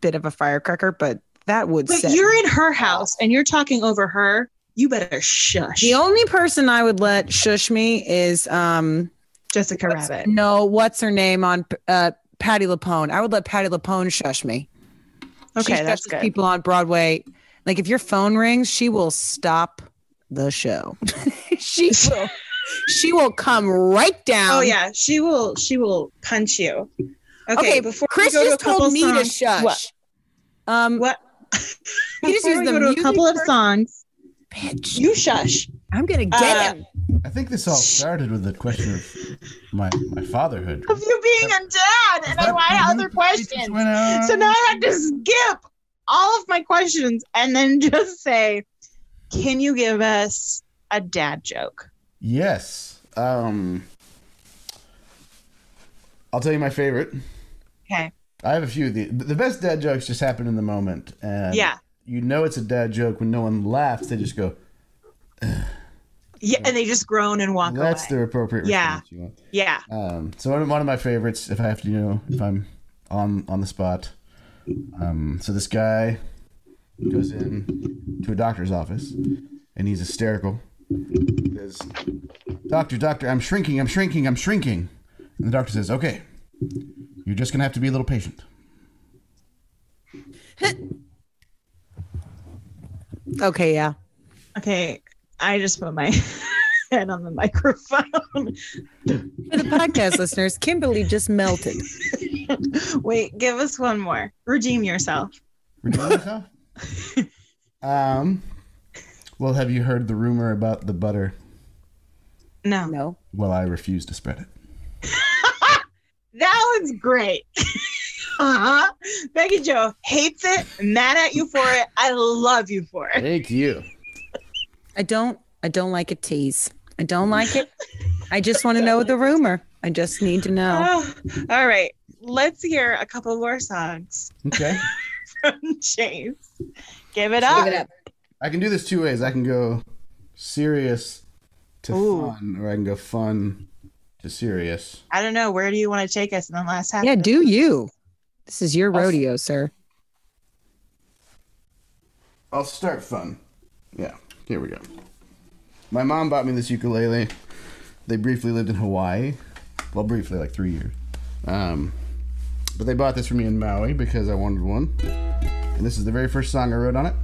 bit of a firecracker, but that would But you're in her house and you're talking over her. You better shush. the only person I would let shush me is um Jessica what's- Rabbit. no, what's her name on uh Patti LuPone. I would let Patti LuPone shush me. Okay, she that's good. people on Broadway. Like if your phone rings, she will stop the show. she will she will come right down. Oh yeah, she will. She will punch you. Okay, Okay, before Chris we go to a just told couple me to songs- shush. What? Um What? He just Before used we the go to a music couple of songs. bitch. You shush. I'm gonna get Uh, him. I think this all started with the question of my my fatherhood. Of you being a dad, and I That- want other questions. So now I have to skip all of my questions and then just say, "Can you give us a dad joke?" Yes. Um, I'll tell you my favorite. Okay. I have a few. of The the best dad jokes just happen in the moment, and Yeah. you know it's a dad joke when no one laughs. They just go. Yeah, and they just groan and walk away. That's away. the appropriate Yeah. response you want. yeah. Um, so one one of my favorites, if I have to, you know, if I'm on on the spot. Um, so this guy goes in to a doctor's office, and he's hysterical. He says, "Doctor, doctor, I'm shrinking, I'm shrinking, I'm shrinking." And the doctor says, "Okay, you're just gonna have to be a little patient." Okay, yeah. Okay. I just put my head on the microphone. For the podcast listeners, Kimberly just melted. Wait, give us one more. Redeem yourself. Redeem yourself? um. Well, have you heard the rumor about the butter? No. No. Well, I refuse to spread it. That was great. uh-huh. Becky Joe hates it, mad at you for it. I love you for it. Thank you. I don't I don't like a tease. I don't like it. I just want to know the rumor. I just need to know. Oh, all right. let's hear a couple more songs Okay. from Chase. Give it up. Give it up. I can do this two ways. I can go serious to Ooh. fun, or I can go fun to serious. I don't know. Where do you want to take us in the last half? Yeah, of do you? This is your I'll- rodeo, sir. I'll start fun. Yeah, here we go. My mom bought me this ukulele. They briefly lived in Hawaii. Well, briefly, like three years. Um, but they bought this for me in Maui because I wanted one. And this is the very first song I wrote on it.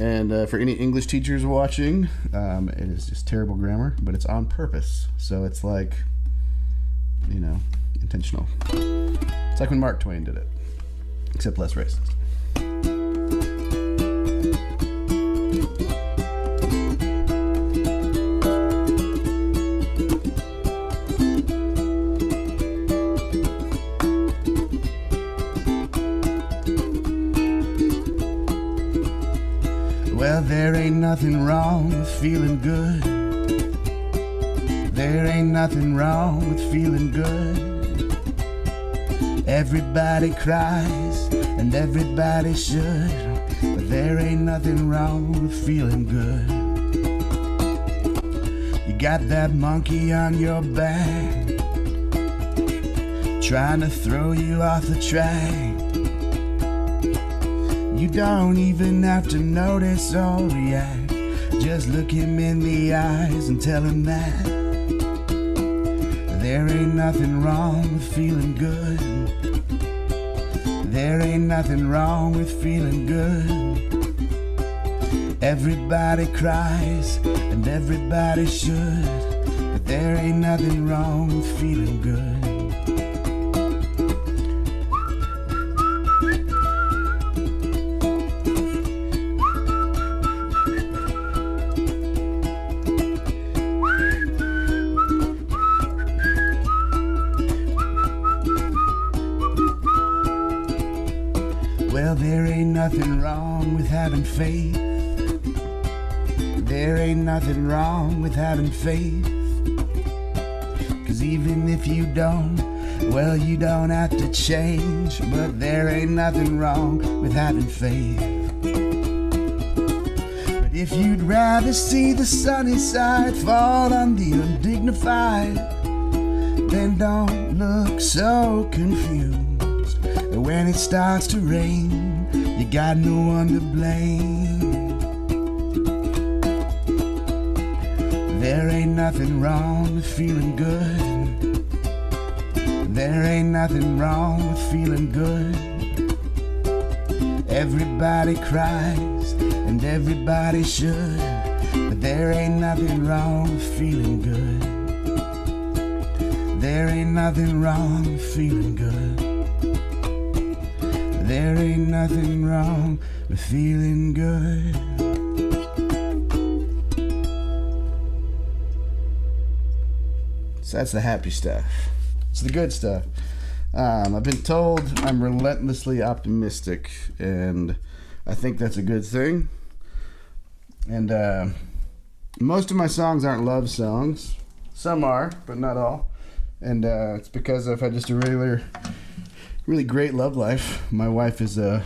And uh, for any English teachers watching, um, it is just terrible grammar, but it's on purpose. So it's like, you know, intentional. It's like when Mark Twain did it, except less racist. Ain't nothing wrong with feeling good. There ain't nothing wrong with feeling good. Everybody cries and everybody should. But there ain't nothing wrong with feeling good. You got that monkey on your back, trying to throw you off the track. You don't even have to notice or react. Just look him in the eyes and tell him that there ain't nothing wrong with feeling good. There ain't nothing wrong with feeling good. Everybody cries and everybody should, but there ain't nothing wrong with feeling good. Faith. Cause even if you don't, well, you don't have to change. But there ain't nothing wrong with having faith. But if you'd rather see the sunny side fall on the undignified, then don't look so confused. When it starts to rain, you got no one to blame. Nothing wrong with feeling good. There ain't nothing wrong with feeling good. Everybody cries and everybody should, but there ain't nothing wrong with feeling good. There ain't nothing wrong with feeling good. There ain't nothing wrong with feeling good. So that's the happy stuff. It's the good stuff. Um, I've been told I'm relentlessly optimistic, and I think that's a good thing. And uh, most of my songs aren't love songs. Some are, but not all. And uh, it's because I've had just a regular really great love life. My wife is uh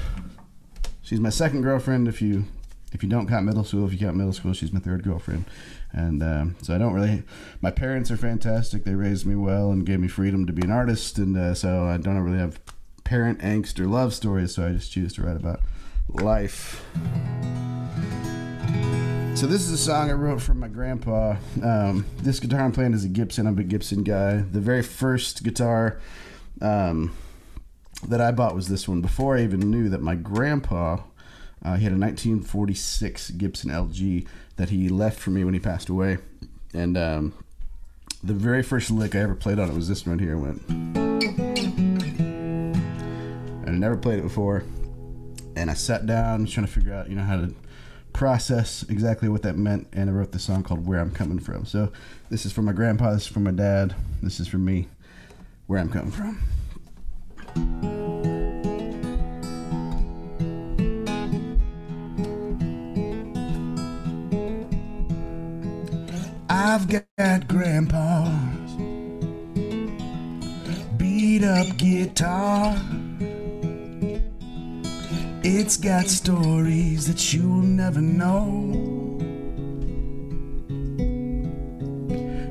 she's my second girlfriend if you if you don't count middle school, if you count middle school, she's my third girlfriend. And um, so I don't really my parents are fantastic. They raised me well and gave me freedom to be an artist and uh, so I don't really have parent angst or love stories, so I just choose to write about life. So this is a song I wrote for my grandpa. Um, this guitar I'm playing is a Gibson. I'm a Gibson guy. The very first guitar um, that I bought was this one before I even knew that my grandpa uh, he had a 1946 Gibson LG that he left for me when he passed away, and um, the very first lick I ever played on it was this one here. It went, and I never played it before, and I sat down trying to figure out you know how to process exactly what that meant, and I wrote the song called "Where I'm Coming From." So this is for my grandpa, this is for my dad, this is for me, where I'm coming from. I've got grandpas beat up guitar. It's got stories that you'll never know.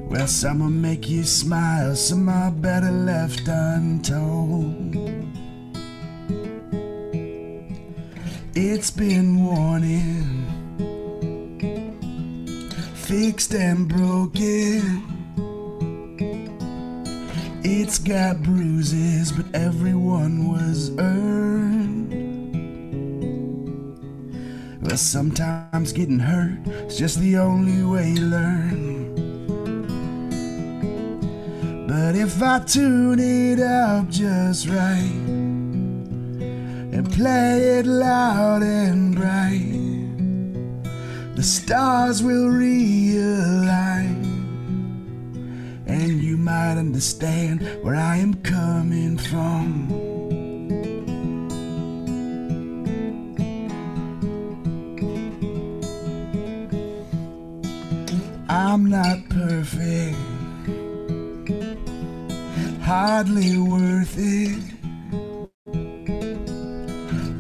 Well, some will make you smile, some are better left untold. It's been warning, fixed and broken. It's got bruises, but everyone was earned. Well, sometimes getting hurt is just the only way you learn. But if I tune it up just right and play it loud and bright, the stars will realign. And you might understand where I am coming from. I'm not perfect, hardly worth it.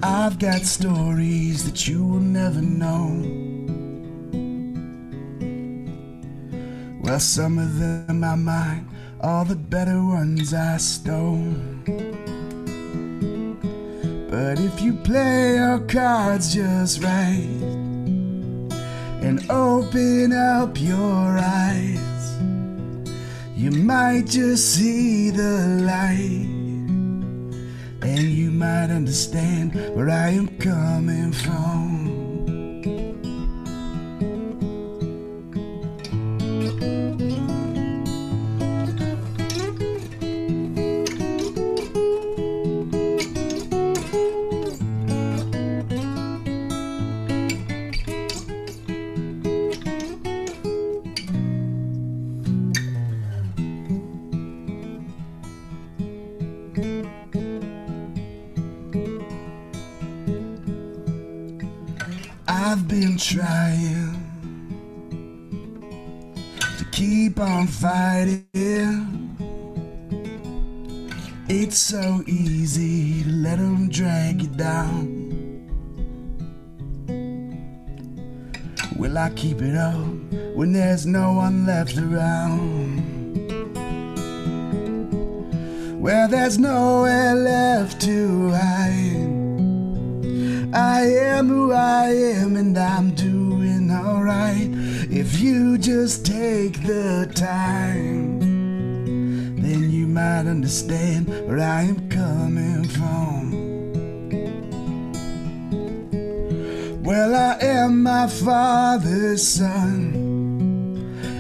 I've got stories that you will never know. Well, some of them I mine, all the better ones I stole. But if you play your cards just right and open up your eyes, you might just see the light. And you might understand where I am coming from. Trying to keep on fighting. It's so easy to let them drag you down. Will I keep it up when there's no one left around? Where there's nowhere left to hide. I am who I am and I'm doing alright. If you just take the time, then you might understand where I am coming from. Well, I am my father's son,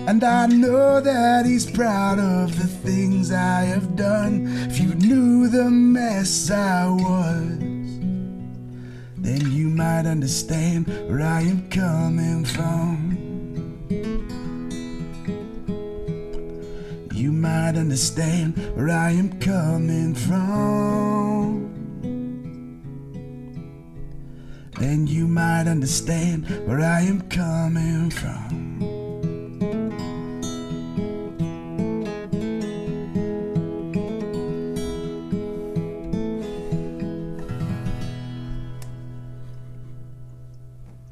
and I know that he's proud of the things I have done. If you knew the mess I was then you might understand where I am coming from. You might understand where I am coming from. Then you might understand where I am coming from.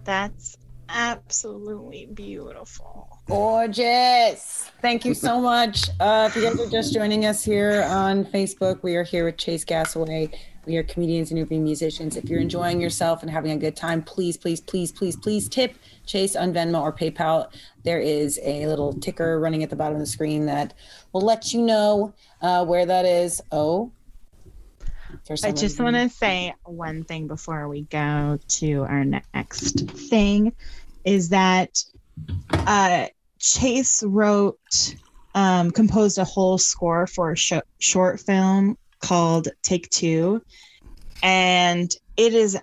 That's absolutely beautiful. Gorgeous. Thank you so much. Uh, if you guys are just joining us here on Facebook, we are here with Chase Gasaway. We are comedians and newbie musicians. If you're enjoying yourself and having a good time, please, please, please, please, please tip Chase on Venmo or PayPal. There is a little ticker running at the bottom of the screen that will let you know uh, where that is. Oh, for I just want to say one thing before we go to our next thing is that uh, Chase wrote, um, composed a whole score for a sh- short film called Take Two. And it is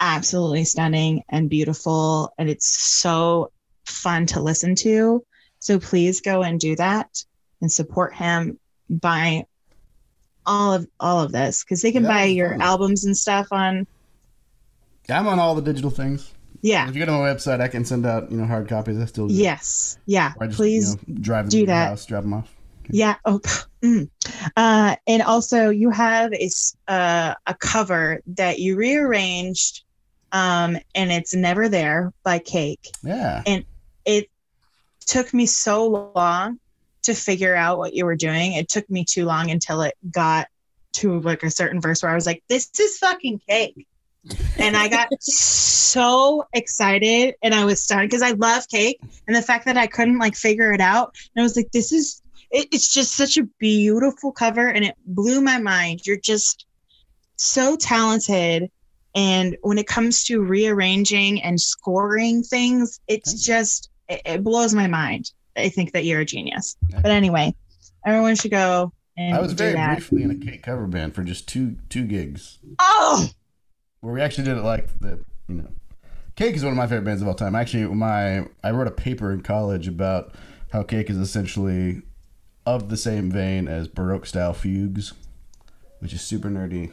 absolutely stunning and beautiful. And it's so fun to listen to. So please go and do that and support him by all of all of this because they can Yeah, buy your albums and stuff on Yeah, I'm on all the digital things. yeah If you go to my website, I can send out you know hard copies. I still do. yes yeah just, please you know, drive them do to that. house, drop them off. Yeah. Oh, mm. uh, and also you have a uh, a cover that you rearranged, um, and it's never there by Cake. Yeah. And it took me so long to figure out what you were doing. It took me too long until it got to like a certain verse where I was like, "This is fucking Cake." and I got so excited and I was stunned because I love cake and the fact that I couldn't like figure it out. And I was like, this is it, it's just such a beautiful cover and it blew my mind. You're just so talented. And when it comes to rearranging and scoring things, it's just it, it blows my mind. I think that you're a genius. Yeah. But anyway, everyone should go and I was very that. briefly in a cake cover band for just two two gigs. Oh, where we actually did it like the you know cake is one of my favorite bands of all time actually my i wrote a paper in college about how cake is essentially of the same vein as baroque style fugues which is super nerdy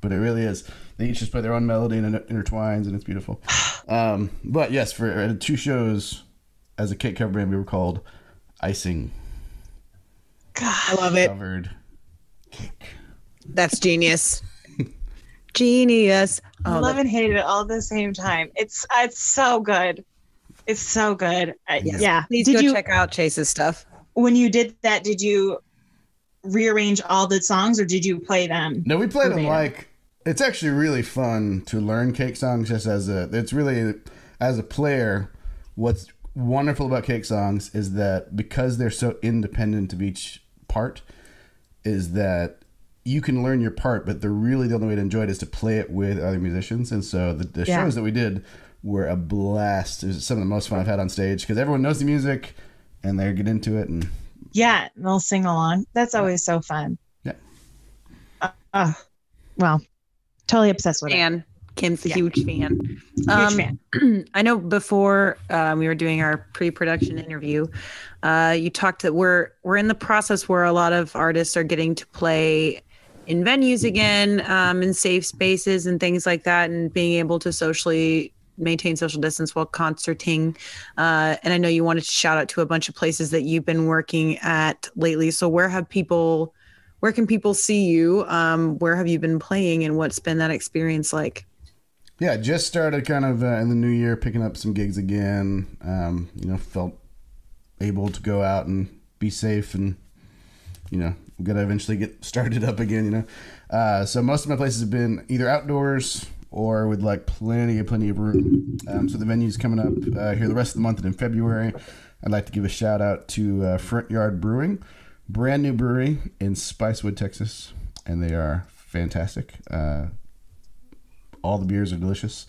but it really is they each just play their own melody and it intertwines and it's beautiful um, but yes for uh, two shows as a cake cover band we were called icing I love it. covered cake That's genius. Genius. I Oh, love that- and hate it all at the same time. It's uh, it's so good. It's so good. Yes. Yeah. please did go you check out Chase's stuff. when you did that? Did you rearrange all the songs or did you play them? No, we played them like it's actually really fun to learn cake songs just as a it's really as a player what's wonderful about cake songs is that because they're so independent of each part is that you can learn your part but the really the only way to enjoy it is to play it with other musicians and so the, the Yeah. shows that we did were a blast it was some of the most fun i've had on stage because everyone knows the music and they get into it and Yeah, and they'll sing along. That's always so fun. Yeah. Uh, uh, well, totally obsessed with it. Kim's a Yeah. huge fan. Huge Um, fan. I know before um, we were doing our pre-production interview, uh, you talked that we're we're in the process where a lot of artists are getting to play in venues again, um, in safe spaces and things like that, and being able to socially maintain social distance while concerting. Uh, and I know you wanted to shout out to a bunch of places that you've been working at lately. So where have people? Where can people see you? Um, where have you been playing, and what's been that experience like? Yeah, just started kind of uh, in the new year picking up some gigs again. Um, you know, felt able to go out and be safe and, you know, we got to eventually get started up again, you know. Uh, so most of my places have been either outdoors or with like plenty, of plenty of room. Um, so the venue's coming up uh, here the rest of the month and in February. I'd like to give a shout out to uh, Front Yard Brewing, brand new brewery in Spicewood, Texas, and they are fantastic. All the beers are delicious.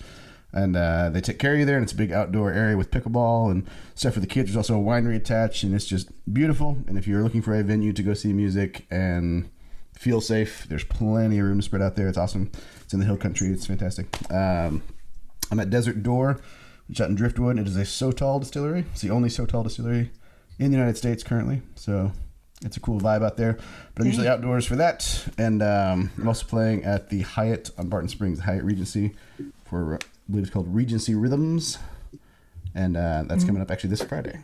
And uh, they take care of you there and it's a big outdoor area with pickleball and stuff for the kids. There's also a winery attached and it's just beautiful. And if you're looking for a venue to go see music and feel safe there's plenty of room to spread out there. It's awesome. It's in the hill country. It's fantastic. Um, i'm at desert door which is out in driftwood. It is a sotol distillery. It's the only sotol distillery in the united states currently. So it's a cool vibe out there but i'm usually outdoors for that and um, i'm also playing at the hyatt on barton springs the hyatt regency for I believe it's called Regency Rhythms, and uh, that's coming up actually this Friday.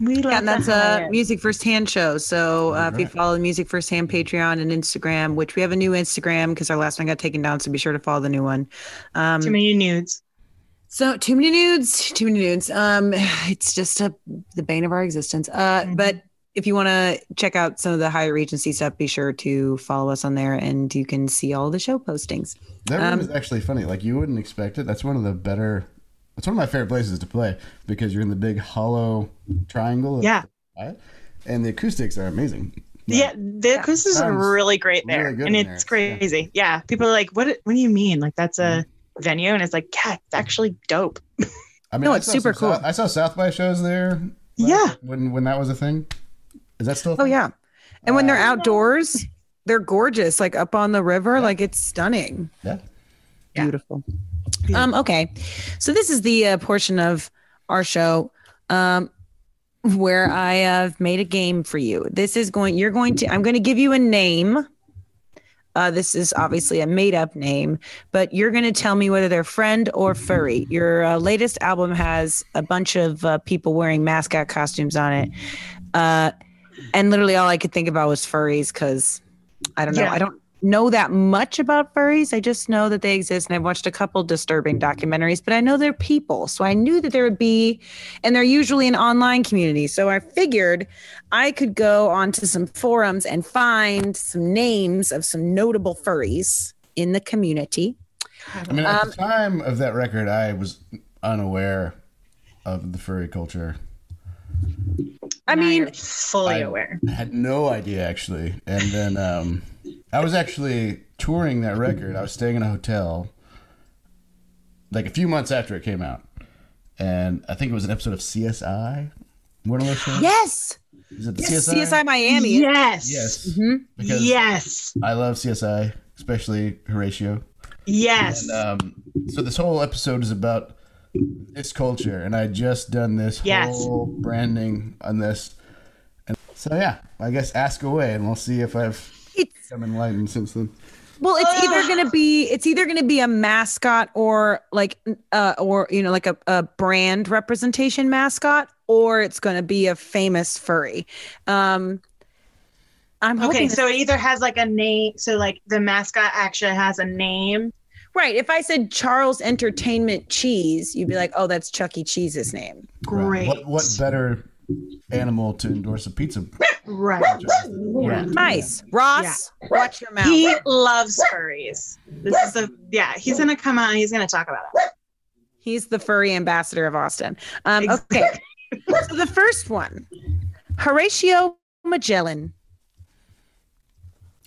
We love Yeah, and that's the a Hyatt. music firsthand show. So uh, if you follow the music firsthand Patreon and Instagram, which we have a new Instagram because our last one got taken down, so be sure to follow the new one. Um, too many nudes. so too many nudes, too many nudes. Um, it's just a the bane of our existence. Uh, Mhm. but if you want to check out some of the Hyatt Regency stuff, be sure to follow us on there, and you can see all the show postings. That room Um, is actually funny. Like you wouldn't expect it. That's one of the better. It's one of my favorite places to play because you're in the big hollow triangle. Yeah. the and the acoustics are amazing. Yeah, the acoustics are really great there, really good and it's there. Crazy. Yeah. people are like, "What? What do you mean? Like that's a venue?" And it's like, "Yeah, it's actually dope." I mean, No, I it's super some South- cool. I saw South by shows there. Yeah. when when that was a thing. Is that still? a Oh yeah, and when they're Uh, outdoors, they're gorgeous. Like up on the river, like it's stunning. Yeah. Yeah. Beautiful. Um, okay. So this is the uh, portion of our show um, where I have made a game for you. This is going, you're going to, I'm going to give you a name. Uh, this is obviously a made up name, but you're going to tell me whether they're friend or furry. Your uh, latest album has a bunch of uh, people wearing mascot costumes on it. And literally all I could think about was furries because I don't know. Yeah. I don't know that much about furries. I just know that they exist, and I've watched a couple disturbing documentaries. But I know they're people, so I knew that there would be, and they're usually an online community. So I figured I could go onto some forums and find some names of some notable furries in the community. I mean, at Um, the time of that record, I was unaware of the furry culture. I Now mean, fully I- aware. I had no idea actually, and then um, I was actually touring that record. I was staying in a hotel, like a few months after it came out, and I think it was an episode of CSI. One of those shows. yes, Is it the yes, CSI? CSI Miami. Yes. Yes. Mhm. Because Yes. I love CSI, especially Horatio. Yes. And, um, so this whole episode is about this culture, and I just done this Yes. whole branding on this. And so yeah, I guess ask away, and we'll see if I've It's become enlightened since then. Well, it's either going to be it's either going to be a mascot or like uh or you know like a, a brand representation mascot or it's going to be a famous furry. Um I'm okay, hoping so it either has like a name. So like the mascot actually has a name. Right. If I said Charles Entertainment Cheese, you'd be like, "Oh, that's Chuck E. Cheese's name." Great. What, what better animal to endorse a pizza? Right. Yeah. Nice. Ross, watch your mouth. He loves furries. This is a yeah. He's gonna come out and he's gonna talk about it. He's the furry ambassador of Austin. Um Ex- okay. so the first one. Horatio Magellan.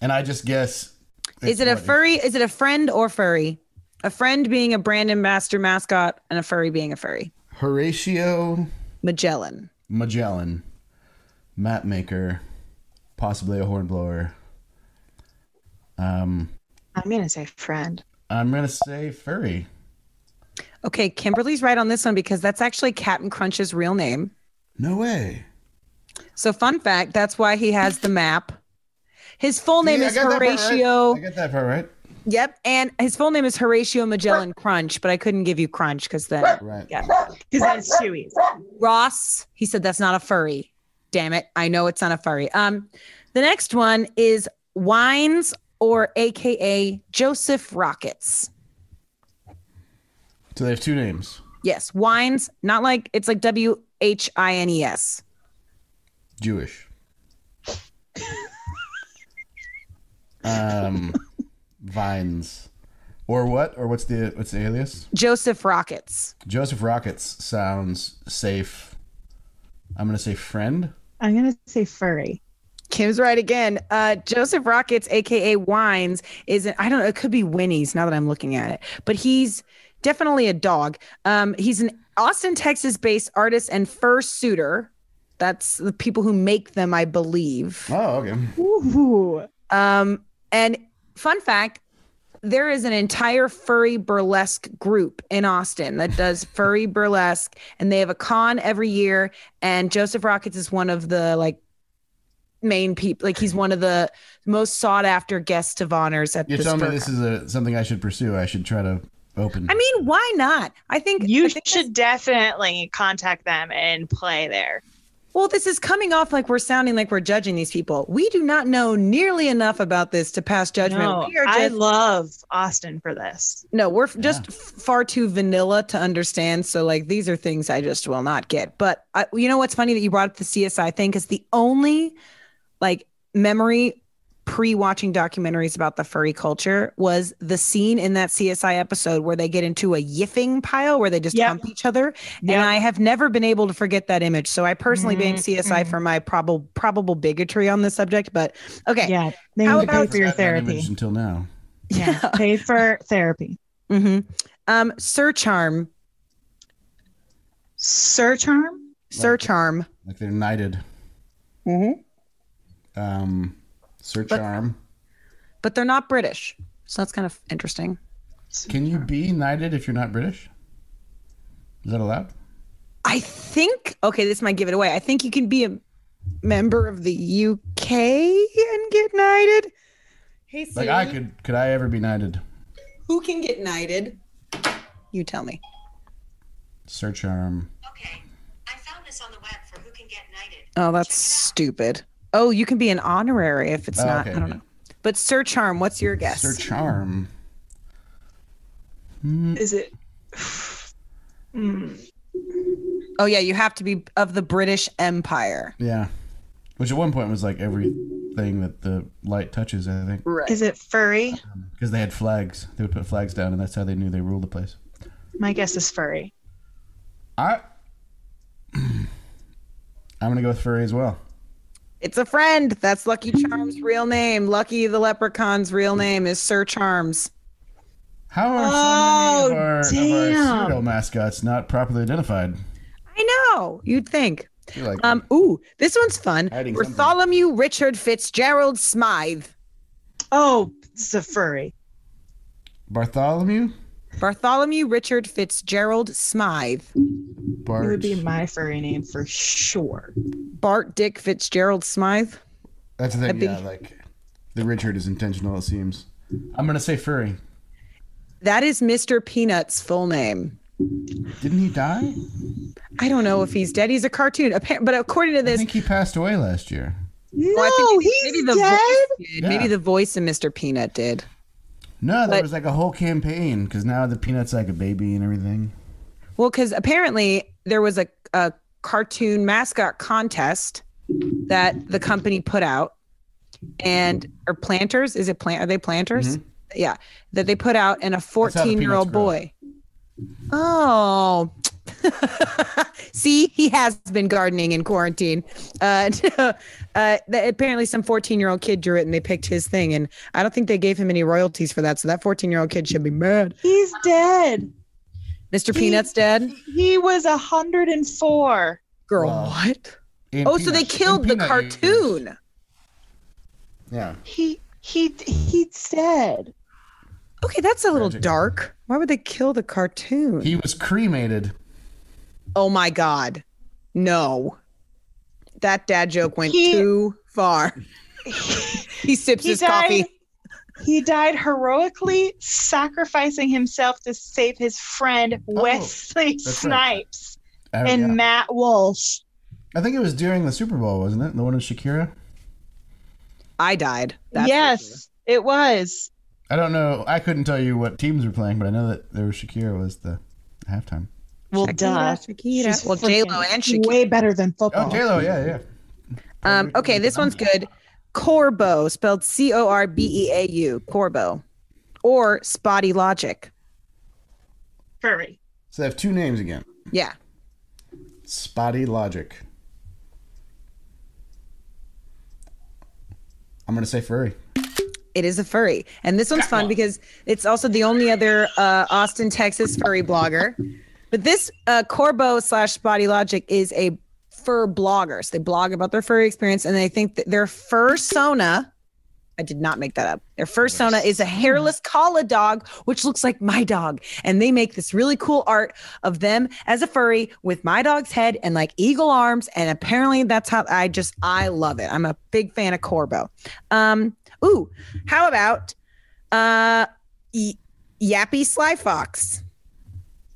And I just guess. Is it a furry? Is it a friend or furry? A friend being a brand ambassador mascot and a furry being a furry. Horatio Magellan. Magellan, map maker, possibly a hornblower. Um, I'm gonna say friend. I'm gonna say furry. Okay, Kimberly's right on this one because that's actually Captain Crunch's real name. No way. So, fun fact that's why he has the map. His full name Yeah, is got that right. Horatio. I get that part right. Yep. And his full name is Horatio Magellan Crunch, but I couldn't give you Crunch because then Right. Yeah. Because that's Chewy's. Ross, he said that's not a furry. Damn it. I know it's not a furry. Um, the next one is Wines or AKA Joseph Rockets. So they have two names. Yes, Wines, not like it's like W H I N E S. Jewish. um, Vines, or what? Or what's the what's the alias? Joseph Rockets. Joseph Rockets sounds safe. I'm gonna say friend. I'm gonna say furry. Kim's right again. Uh, Joseph Rockets, aka Wines, is I don't know. It could be Winnie's now that I'm looking at it, but he's definitely a dog. Um, he's an Austin, Texas-based artist and fursuiter. That's the people who make them, I believe. Oh, okay. Ooh. Um, and fun fact, there is an entire furry burlesque group in Austin that does furry burlesque, and they have a con every year. And Joseph Rockets is one of the like main people. Like he's one of the most sought after guests of honors at the You're telling me this is a something I should pursue. I should try to open. I mean, why not? I think You I think should definitely contact them and play there. Well, this is coming off like we're sounding like we're judging these people. We do not know nearly enough about this to pass judgment. No, we are I love Austin for this. No, we're f- just far too vanilla to understand. So, like, these are things I just will not get. But I, you know what's funny that you brought up the CSI thing? Because the only like memory pre watching documentaries about the furry culture was the scene in that CSI episode where they get into a yiffing pile where they just Yep. hump each other. Yep. And I have never been able to forget that image. So, I personally blame CSI Mhm. for my probable probable bigotry on this subject. But okay. Yeah, they How need to pay about- for your I've had that image therapy. until now. Yeah, pay for therapy. hmm Um, Sir Charm. Sir Charm. Sir Charm. Like they're knighted. Mm-hmm. Um, Sir But- Charm. but they're not British. So that's kind of interesting. Can you be knighted if you're not British? Is that allowed? I think okay, this might give it away. I think you can be a member of the UK and get knighted. Hey, Like I could. Could I ever be knighted? who can get knighted? You tell me. Search arm. Okay, I found this on the web for who can get knighted. Oh, that's stupid. Oh, you can be an honorary if it's Oh, not. okay, I don't okay. know. But Sir Charm, what's your guess? Sir Charm. Is it? Mm, oh yeah, you have to be of the British Empire. Yeah. Which at one point was like everything that the light touches, I think. Right. is it furry? Because they had flags. They would put flags down, and that's how they knew they ruled the place. My guess is furry. I. I'm gonna go with furry as well. It's a friend. That's Lucky Charm's real name. Lucky the leprechaun's real name is Sir Charms. How are Oh, so many of our, of our pseudo mascots not properly identified? I know. You'd think. Like Um. Ooh, this one's fun. Hiding something. Bartholomew Richard Fitzgerald Smythe. Oh, it's a furry. Bartholomew. Bartholomew Richard Fitzgerald Smythe. Bart. It would be my furry name for sure. Bart Dick Fitzgerald Smythe. That's the thing. That'd be- Yeah, like the Richard is intentional. It seems. I'm gonna say furry. That is Mr. Peanut's full name. Didn't he die? I don't know if he's dead. He's a cartoon. Appa- But according to this, I think he passed away last year. No, well, I think he's maybe the dead. voice did. Yeah. Maybe the voice of Mr. Peanut did. No, there But- was like a whole campaign because now the peanut's like a baby and everything. Well, because apparently there was a, a cartoon mascot contest that the company put out, and or planters is it plant? Are they planters? Yeah, that they put out, and a Mm-hmm. how the fourteen year old peanuts grow. boy. Oh. See, he has been gardening in quarantine. Uh, uh, apparently, some 14 year old kid drew it and they picked his thing. And I don't think they gave him any royalties for that. So that 14 year old kid should be mad. He's dead. Mr. He- Peanut's dead. He was a hundred and four. Girl, Wow. what? In Oh, so they killed the Peanut years. cartoon. Yeah. He he he's dead. Okay, that's a little Tragic. dark. Why would they kill the cartoon? He was cremated. Oh my god. No. That dad joke went He- too far. he sips He his died. coffee. He died heroically, sacrificing himself to save his friend Wesley Oh, that's right. Snipes Uh, and yeah. Matt Walsh. I think it was during the Super Bowl, wasn't it? The one with Shakira. I died. That's for yes, it was. I don't know. I couldn't tell you what teams were playing, but I know that there was Shakira was the halftime. Well, Shakira, duh. Shakira. She's Well, J-Lo and Shakira. Way better than football. Oh, J Lo, yeah, yeah. Um, okay, this one's good. Corbeau, spelled C O R B E A U, Corbeau, or Spotty Logic. Furry. So they have two names again. Yeah. Spotty Logic. I'm gonna say furry. It is a furry. And this one's fun because it's also the only other uh, Austin, Texas furry blogger. But this uh, Corbeau slash Body Logic is a fur blogger. So they blog about their furry experience and they think that their fursona, I did not make that up. Their fursona is a hairless collie dog, which looks like my dog. And they make this really cool art of them as a furry with my dog's head and like eagle arms. And apparently that's how I just, I love it. I'm a big fan of Corbeau. Um, ooh, how about uh, y- Yappy Sly Fox?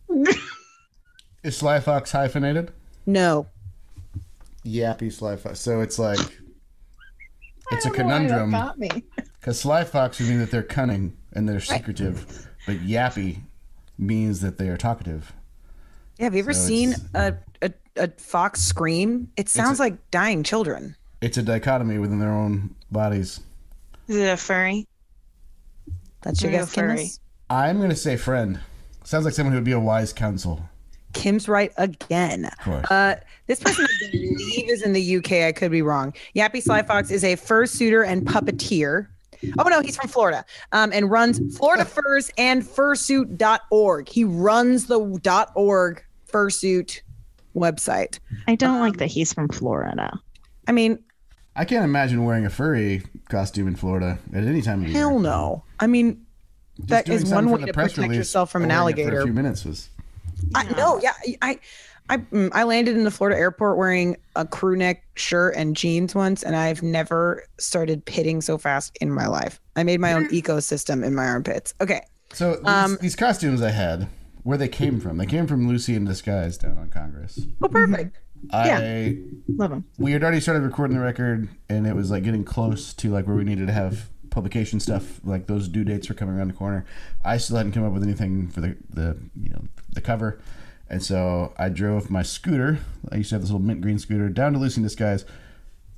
Is Sly Fox hyphenated? No. Yappy Sly Fox. So it's like it's a I don't know conundrum Got me. because Sly Fox would mean that they're cunning and they're secretive, but Yappy means that they are talkative. Yeah, have you ever So seen it's- a, a, a fox scream? It sounds like dying children. It's a dichotomy within their own bodies. Is it a furry? That's your Real guess, furry. Kim? I'm gonna say friend. Sounds like someone who would be a wise counsel. Kim's right again. Uh, this person, I believe, is in the UK. I could be wrong. Yappy Sly Fox is a fursuiter and puppeteer. Oh, no, he's from Florida um, and runs Florida Furs and fursuit.org. He runs the .org fursuit website. I don't like that he's from Florida. I mean, I can't imagine wearing a furry costume in Florida at any time of year. hell no. I mean, Just that doing is something one way to protect release yourself from an or wearing it For alligator. a few minutes was. I no, yeah, I, I, mm, I landed in the Florida airport wearing a crew neck shirt and jeans once, and I've never started pitting so fast in my life. I made my own ecosystem in my armpits. Okay, So these, Um, these costumes I had, where they came from? They came from Lucy in Disguise down on Congress. oh perfect. I Love them. we had already started recording the record, and it was like getting close to like where we needed to have publication stuff. Like those due dates were coming around the corner. I still hadn't come up with anything for the the you know the cover, and so I drove my scooter. I used to have this little mint green scooter down to Lucy Disguise.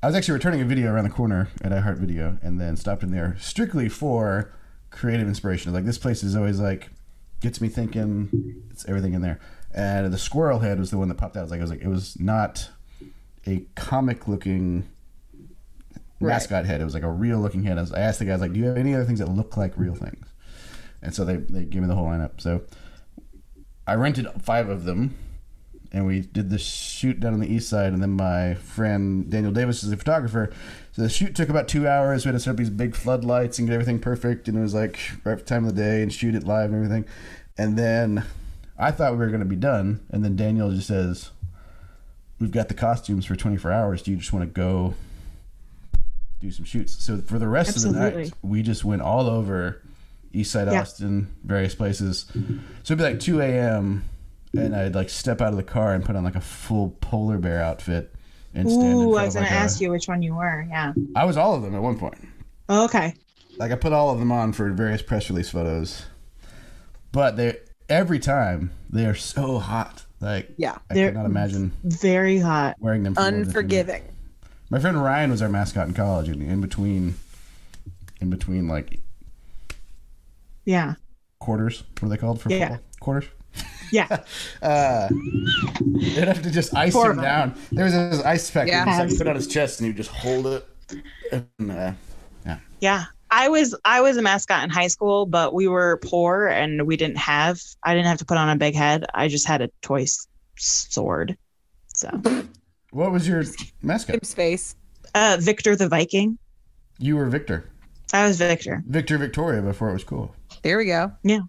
I was actually returning a video around the corner at iHeart Video, and then stopped in there strictly for creative inspiration. Like this place is always like gets me thinking. It's everything in there. And the squirrel head was the one that popped out. Was like, I was like, it was not a comic looking mascot head. It was like a real looking head. I, was, I asked the guys like, "Do you have any other things that look like real things?" And so they they gave me the whole lineup. So I rented five of them, and we did the shoot down on the east side. And then my friend Daniel Davis is a photographer. So the shoot took about two hours. We had to set up these big floodlights and get everything perfect. And it was like right time of the day and shoot it live and everything. And then I thought we were going to be done. And then Daniel just says, "We've got the costumes for 24 hours. Do you just want to go do some shoots?" So for the rest of the night, we just went all over East Side Yeah. Austin, various places. So it'd be like 2 a.m. and I'd like step out of the car and put on like a full polar bear outfit and stand in Ooh, front I was of going like to a- ask you which one you were. Yeah. I was all of them at one point. Oh, okay. Like I put all of them on for various press release photos, but they every time they are so hot. Like Yeah. I They're- cannot imagine Very hot. wearing them. For more than three minutes. Unforgiving. My friend Ryan was our mascot in college, and in between, in between like Yeah. quarters, what are they called for Yeah. football? Quarters. Yeah. Uh, they'd have to just ice Four him down. There was this ice pack Yeah. that he just like, put on his chest, and he would just hold it. And, uh, yeah. Yeah. I was I was a mascot in high school, but we were poor and we didn't have I didn't have to put on a big head. I just had a toy s- sword. So, What was your mascot? Kim's face. uh Victor the Viking. You were Victor. I was Victor. Victor Victoria before it was cool. There we go. Yeah.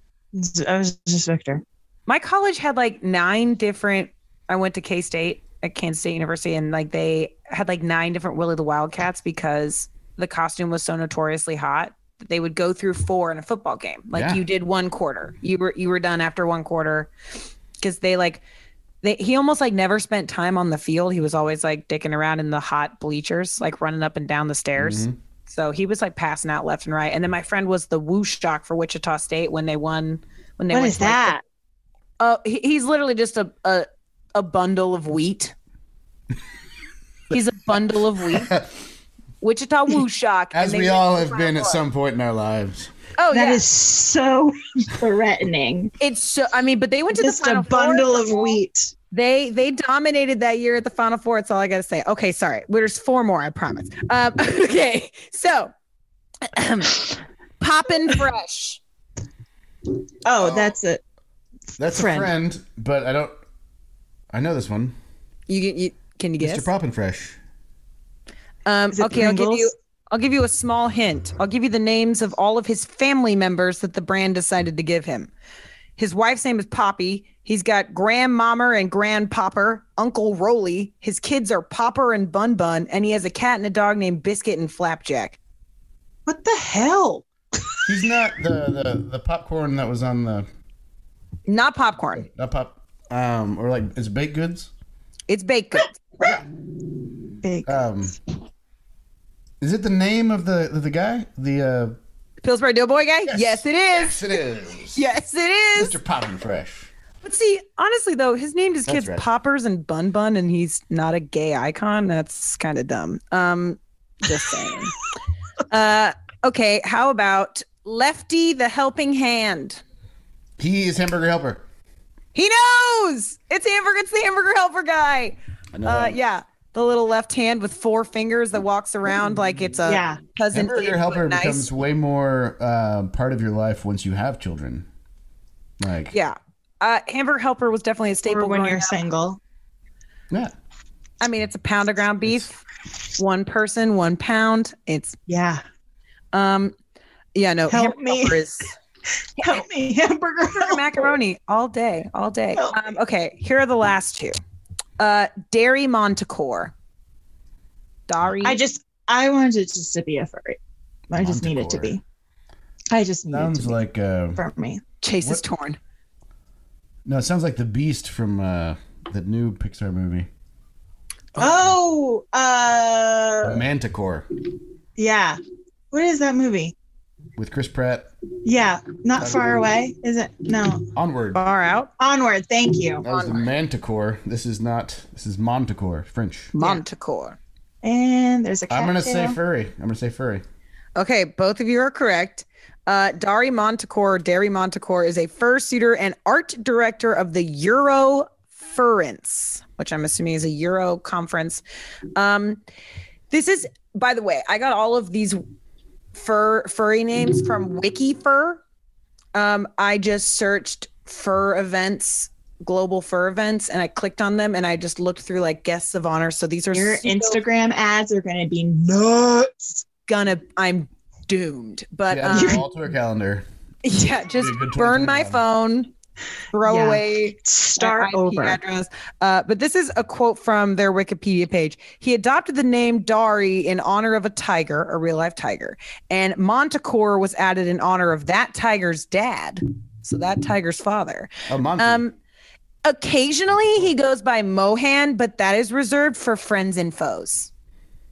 I was just Victor. My college had like nine different. I went to K State at Kansas State University, and like they had like nine different Willie the Wildcats because the costume was so notoriously hot that they would go through four in a football game. Like Yeah. you did one quarter, you were you were done after one quarter because they like. They, he almost like never spent time on the field. He was always like dicking around in the hot bleachers, like running up and down the stairs. Mhm. So he was like passing out left and right. And then my friend was the WuShock for Wichita State when they won. When they What went is to, like, the- that? uh, he, he's literally just a, a a bundle of wheat. he's a bundle of wheat. Wichita WuShock. As we all have been at some point in our lives. Oh That yeah, is so threatening. it's so. I mean, but they went to Just the final a bundle four. of wheat. They they dominated that year at the final four. That's all I got to say. Okay, sorry. There's four more. I promise. Um, okay, so poppin' fresh. Oh, that's it. That's Friend. a friend, but I don't. I know this one, You, you can you guess? Mr. Poppin' Fresh. Um, Is it okay, I'll give you. I'll give you a small hint. I'll give you the names of all of his family members that the brand decided to give him. His wife's name is Poppy. He's got Grandmama and Grandpopper, Uncle Roly. His kids are Popper and Bun Bun, and he has a cat and a dog named Biscuit and Flapjack. What the hell? He's not the, the the popcorn that was on the Not popcorn. not pop um or like it's baked goods. It's baked goods. Big. Um, is it the name of the the guy? The uh, Pillsbury Doughboy guy? Yes, it is. yes, it is. Yes, it is. Mr. Poppin' Fresh. But see, honestly though, his name his kids right. Poppers and Bun Bun, and he's not a gay icon. That's kind of dumb. Um, just saying. uh, okay, how about Lefty the Helping Hand? He is Hamburger Helper. He knows it's hamburger. It's the hamburger helper guy. I know. Uh, yeah, the little left hand with four fingers that walks around like it's a yeah. cousin. Hamburger Id, Helper nice. becomes way more uh, part of your life once you have children. Like Yeah, uh, hamburger helper was definitely a staple Or when you're up. single. yeah. I mean, it's a pound of ground beef, one person, one pound. It's Yeah. um, yeah, no, Help hamburger me. helper is Help me, hamburger. hamburger macaroni all day, all day. Um, okay, here are the last two. Uh, Dari Montecore. Dari. I just I wanted it just to be a furry. I just need it to be. I just need it Sounds to be like uh, for me. Chase is torn. no. It sounds like the Beast from uh, the new Pixar movie. Oh, uh, Manticore yeah. What is that movie? With Chris Pratt. Yeah, not far away. Is it? No. Onward. Far out. Onward. Thank you. That was the Manticore. This is not. This is Monticore, French. Monticore. And there's a cat. I'm gonna say furry. I'm gonna say furry. Okay, both of you are correct. Uh, Dari Montecore, Dari Montecore is a fursuiter and art director of the Euro Furrence, which I'm assuming is a Euro conference. Um, this is, by the way, I got all of these fur furry names from WikiFur. Um, I just searched fur events, global fur events, and I clicked on them and I just looked through like guests of honor. So these are Your so Instagram ads are going to be nuts. gonna, I'm doomed. But Yeah, um, all to our calendar. Yeah, just Be a good burn my 2021. phone, throw Yeah. away Start IP over. address. Uh, but this is a quote from their Wikipedia page. He adopted the name Dari in honor of a tiger, a real life tiger, and Montecore was added in honor of that tiger's dad. So that tiger's father. Oh, Monty. Um, occasionally he goes by Mohan, but that is reserved for friends and foes.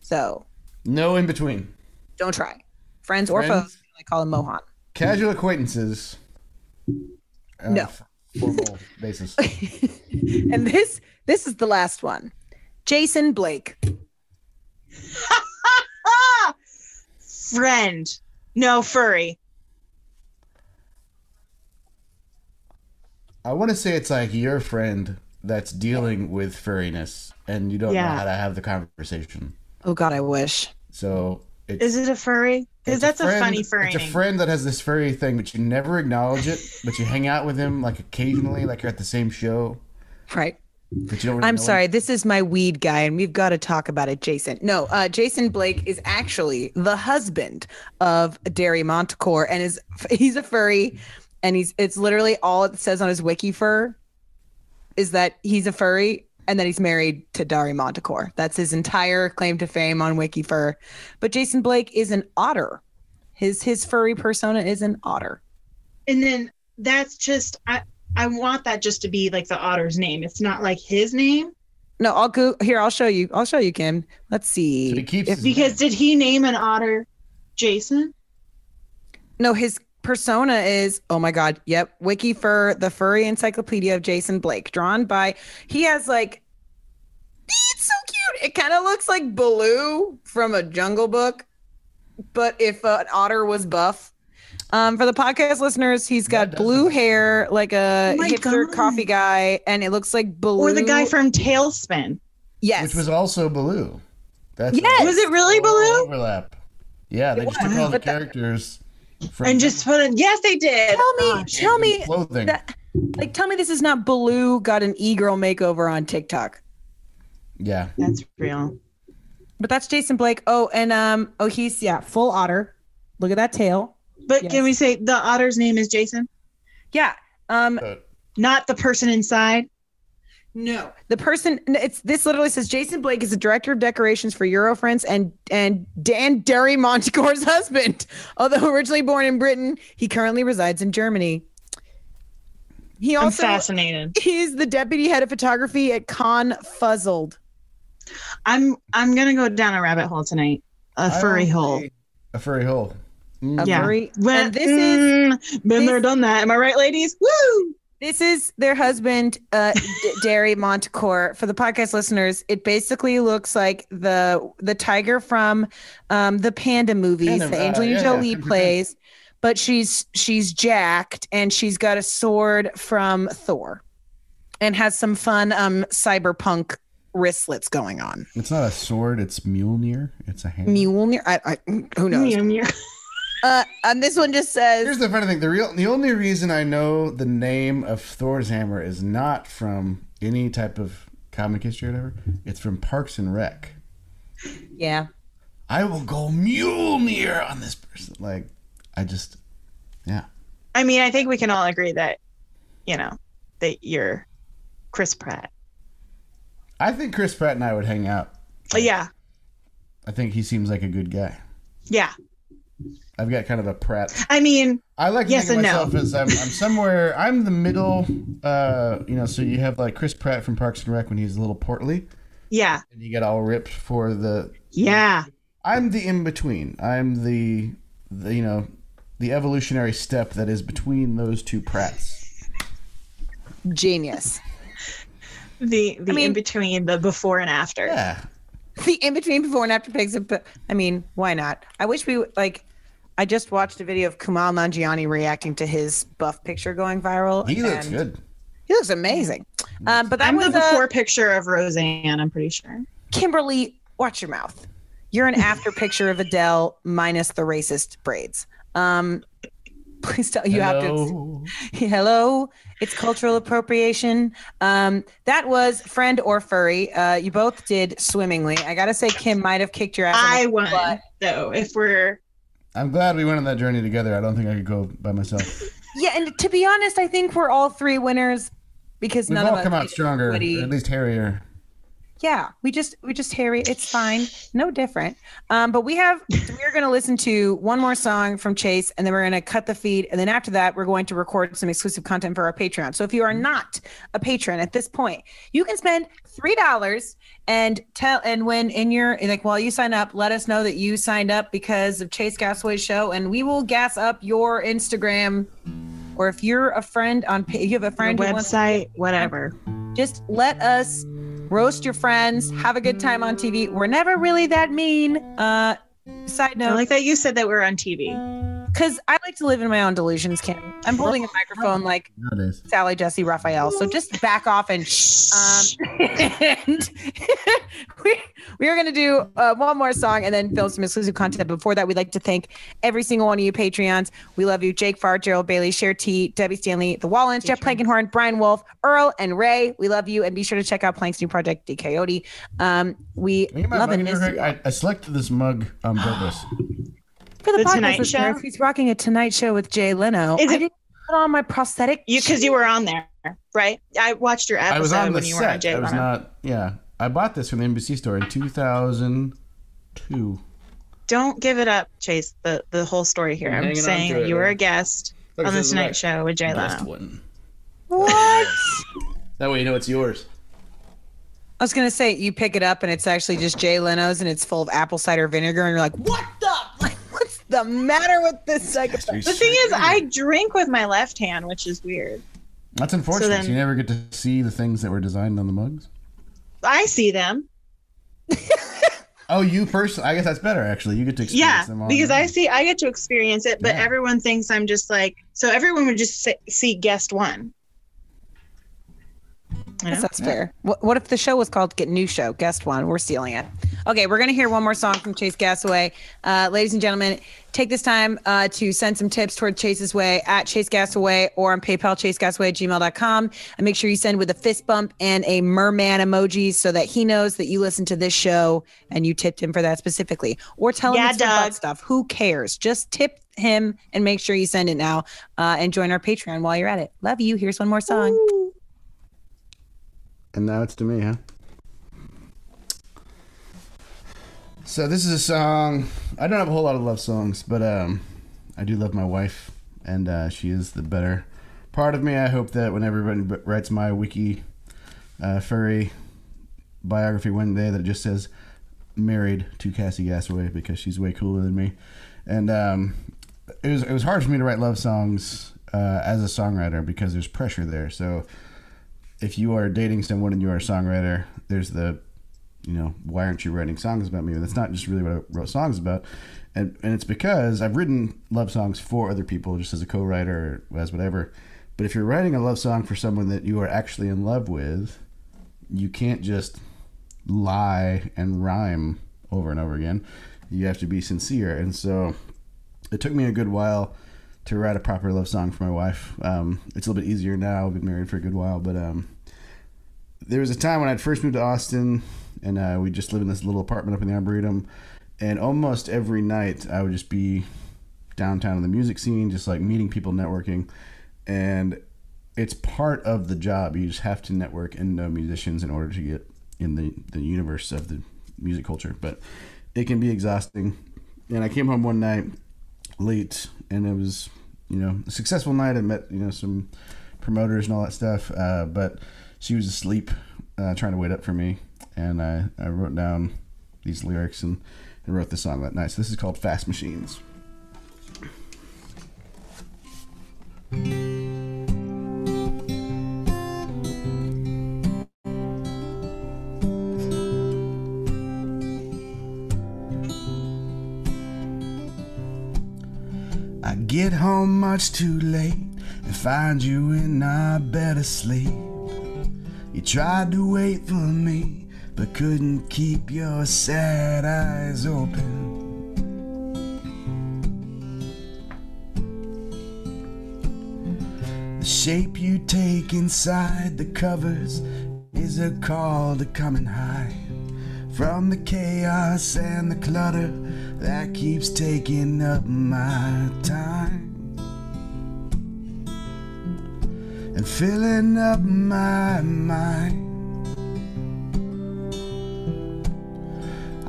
So no in between. don't try. Friends or foes, I call him Mohan. Casual acquaintances. Uh, No. Formal basis. and this this is the last one. Jason Blake. Friend. No, furry. I want to say it's like your friend that's dealing with furriness, and you don't know how to have the conversation. Oh God, I wish. So it's Is it a furry? Because that's a, friend- funny furry It's a friend that has this furry thing, but you never acknowledge it. But you hang out with him like occasionally, like you're at the same show. Right. But you don't. Really I'm know him. sorry. This is my weed guy, and we've got to talk about it, Jason. No, uh, Jason Blake is actually the husband of Dari Montecore, and is he's a furry, and he's it's literally all it says on his wiki fur is that he's a furry, and that he's married to Dari Montecore. That's his entire claim to fame on wiki fur. But Jason Blake is an otter. His his furry persona is an otter. and then that's just I I want that just to be like the otter's name. It's not like his name. No, I'll go here. I'll show you. I'll show you, Kim. Let's So he see. keeps If- Because name. did he name an otter Jason? No, his persona is oh my god, yep, WikiFur the furry encyclopedia of Jason Blake, drawn by he has like it's so cute. It kind of looks like Baloo from a Jungle Book, but if uh, an otter was buff. Um, for the podcast listeners, he's got blue hair, like a Oh hipster God. coffee guy, and it looks like Baloo. Or the guy from TaleSpin? yes, which was also Baloo. That's Yes! Was it really total Baloo? overlap? Yeah, they just took all the but that- characters from And just put it. Yes, they did. tell me, Gosh. tell me, clothing. that, like, tell me this is not Baloo got an e-girl makeover on TikTok. Yeah, That's real. But that's Jason Blake. Oh, and um, oh, he's yeah, full otter. Look at that tail. But Yes. can we say the otter's name is Jason, Yeah. Um, But not the person inside? no, the person. It's this literally says Jason Blake is the director of decorations for Eurofurence and and Dan Dari Montecore's husband. Although originally born in Britain, he currently resides in Germany. He I'm also fascinated. he's the deputy head of photography at Con Fuzzled. I'm I'm gonna go down a rabbit hole tonight. A furry hole. A furry hole. Mm. A Yeah. furry- Well, and this is mm, been there, done that. Am I right, ladies? Woo! This is their husband, uh, D- Dari Montecore. For the podcast listeners, it basically looks like the the tiger from um, the Panda movies Panda, that uh, Angelina yeah, Jolie yeah. plays, but she's she's jacked and she's got a sword from Thor, and has some fun um, cyberpunk wristlets going on. It's not a sword. It's Mjolnir. It's a hand. Mjolnir, I, I, who knows? Meow, meow. Uh, and this one just says Here's the funny thing: the real, the only reason I know the name of Thor's hammer is not from any type of comic history or whatever. It's from Parks and Rec. yeah. I will go Mjolnir on this person. Like, I just, yeah. I mean, I think we can all agree that, you know, that you're Chris Pratt. I think Chris Pratt and I would hang out. Yeah, I think he seems like a good guy. yeah. I've got kind of a Pratt. I mean, I like to Yes think of and no. myself as I'm, I'm somewhere. I'm the middle. Uh, you know, so you have like Chris Pratt from Parks and Rec when he's a little portly, Yeah. and you get all ripped for the. Yeah. I'm the in between. I'm the, the you know, the evolutionary step that is between those two prats. Genius. The the mean- in between the before and after. Yeah, the in between before and after pics. But I mean, why not? I wish we like. I just watched a video of Kumail Nanjiani reacting to his buff picture going viral. he looks good. He looks amazing. Um, but that I'm the was uh, before picture of Roseanne, I'm pretty sure. Kimberly. Watch your mouth. You're an after picture of Adele minus the racist braids. Um, please tell you have to. Hello. Hello, it's cultural appropriation. Um, that was friend or furry. Uh, you both did swimmingly. I gotta say, Kim might have kicked your ass. I won butt. though. If we're I'm glad we went on that journey together. I don't think I could go by myself. Yeah, and to be honest, I think we're all three winners because We've none all of us come out stronger, at least hairier. Yeah, we just we just Harry. It's fine, no different. Um, but we have we're going to listen to one more song from Chase, and then we're going to cut the feed, and then after that, we're going to record some exclusive content for our Patreon. So if you are not a patron at this point, you can spend three dollars and tell and when in your like while you sign up, let us know that you signed up because of Chase Gasaway's show, and we will gas up your Instagram. Or if you're a friend on, you have a friend wants website, whatever. just let us roast your friends, have a good time on TV. We're never really that mean. Uh, side I note, like that you said that we're on TV. Because I like to live in my own delusions, Kim. I'm holding a microphone like Sally Jessy Raphael, so just back off and shh. Um, and we we are gonna do uh, one more song and then film some exclusive content. Before that, we'd like to thank every single one of you Patreons. We love you, Jake Farr, Gerald Bailey, Cher T, Debbie Stanley, The Wallens, Jeff Plankenhorn, Brian Wolf, Earl, and Ray. We love you, and be sure to check out Plank's new project, D Coyote. Um, we Can you mind love and miss you. I, I selected this mug on purpose. For the, The podcast Tonight Show? he's rocking a Tonight Show with Jay Leno. Is I it- didn't put on my prosthetic. You because you were on there, right? I watched your episode I was on the when you were on set. Jay I was Leno. not. Yeah, I bought this from the NBC store in 2002. Don't give it up, Chase. The the whole story here. I'm I'm, saying that you were a guest Look, on this the Tonight right. Show with Jay Leno. one. What? That way you know it's yours. I was gonna say you pick it up and it's actually just Jay Leno's and it's full of apple cider vinegar and you're like, what the? Like, what's the matter with this psychopath? The thing is, I drink with my left hand, which is weird. That's unfortunate. So then- you never get to see the things that were designed on the mugs. I see them. Oh, you personally? I guess that's better. Actually, you get to experience Yeah, them. on because I see, I get to experience it, but Yeah. everyone thinks I'm just like, so everyone would just say, see guest one. You Yes, know? that's fair. What, what if the show was called Get New Show? Guest one. We're stealing it. Okay, we're gonna hear one more song from Chase Gasaway. Uh, ladies and gentlemen, take this time uh, to send some tips toward Chase's way at Chase Gasaway or on PayPal chasegasaway at gmail.com. And make sure you send with a fist bump and a merman emoji so that he knows that you listened to this show and you tipped him for that specifically. Or tell him Yeah, it's for butt Doug. stuff. Who cares? Just tip him and make sure you send it now uh, and join our Patreon while you're at it. Love you. Here's one more song. And now it's to me, huh? So this is a song. I don't have a whole lot of love songs, but um, I do love my wife, and uh, she is the better part of me. I hope that when everybody writes my wiki uh, furry biography one day, that it just says married to Cassie Gasaway because she's way cooler than me. And um, it was it was hard for me to write love songs uh, as a songwriter because there's pressure there. So if you are dating someone and you are a songwriter, there's the, you know, why aren't you writing songs about me? And That's not just really what I wrote songs about, and and it's because I've written love songs for other people just as a co-writer or as whatever. But if you're writing a love song for someone that you are actually in love with, you can't just lie and rhyme over and over again. You have to be sincere, and so it took me a good while to write a proper love song for my wife. Um, it's a little bit easier now. I've been married for a good while, but um, there was a time when I'd first moved to Austin, and uh, we just lived in this little apartment up in the Arboretum, and almost every night I would just be downtown in the music scene, just like meeting people, networking, and it's part of the job. You just have to network and know musicians in order to get in the the universe of the music culture, but it can be exhausting. And I came home one night late, and it was you know a successful night. I met you know some promoters and all that stuff, uh, but she was asleep, uh, trying to wait up for me, and I, I wrote down these lyrics and, and wrote the song that night. So this is called Fast Machines. Get home much too late and find you in our bed asleep. You tried to wait for me, but couldn't keep your sad eyes open. The shape you take inside the covers is a call to come and hide from the chaos and the clutter that keeps taking up my time and filling up my mind.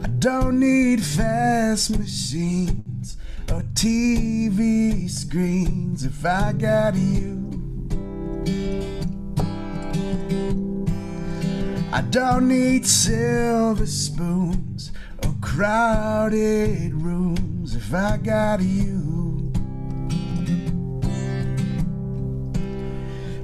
I don't need fast machines or TV screens if I got you. I don't need silver spoons or crowded rooms if I got you.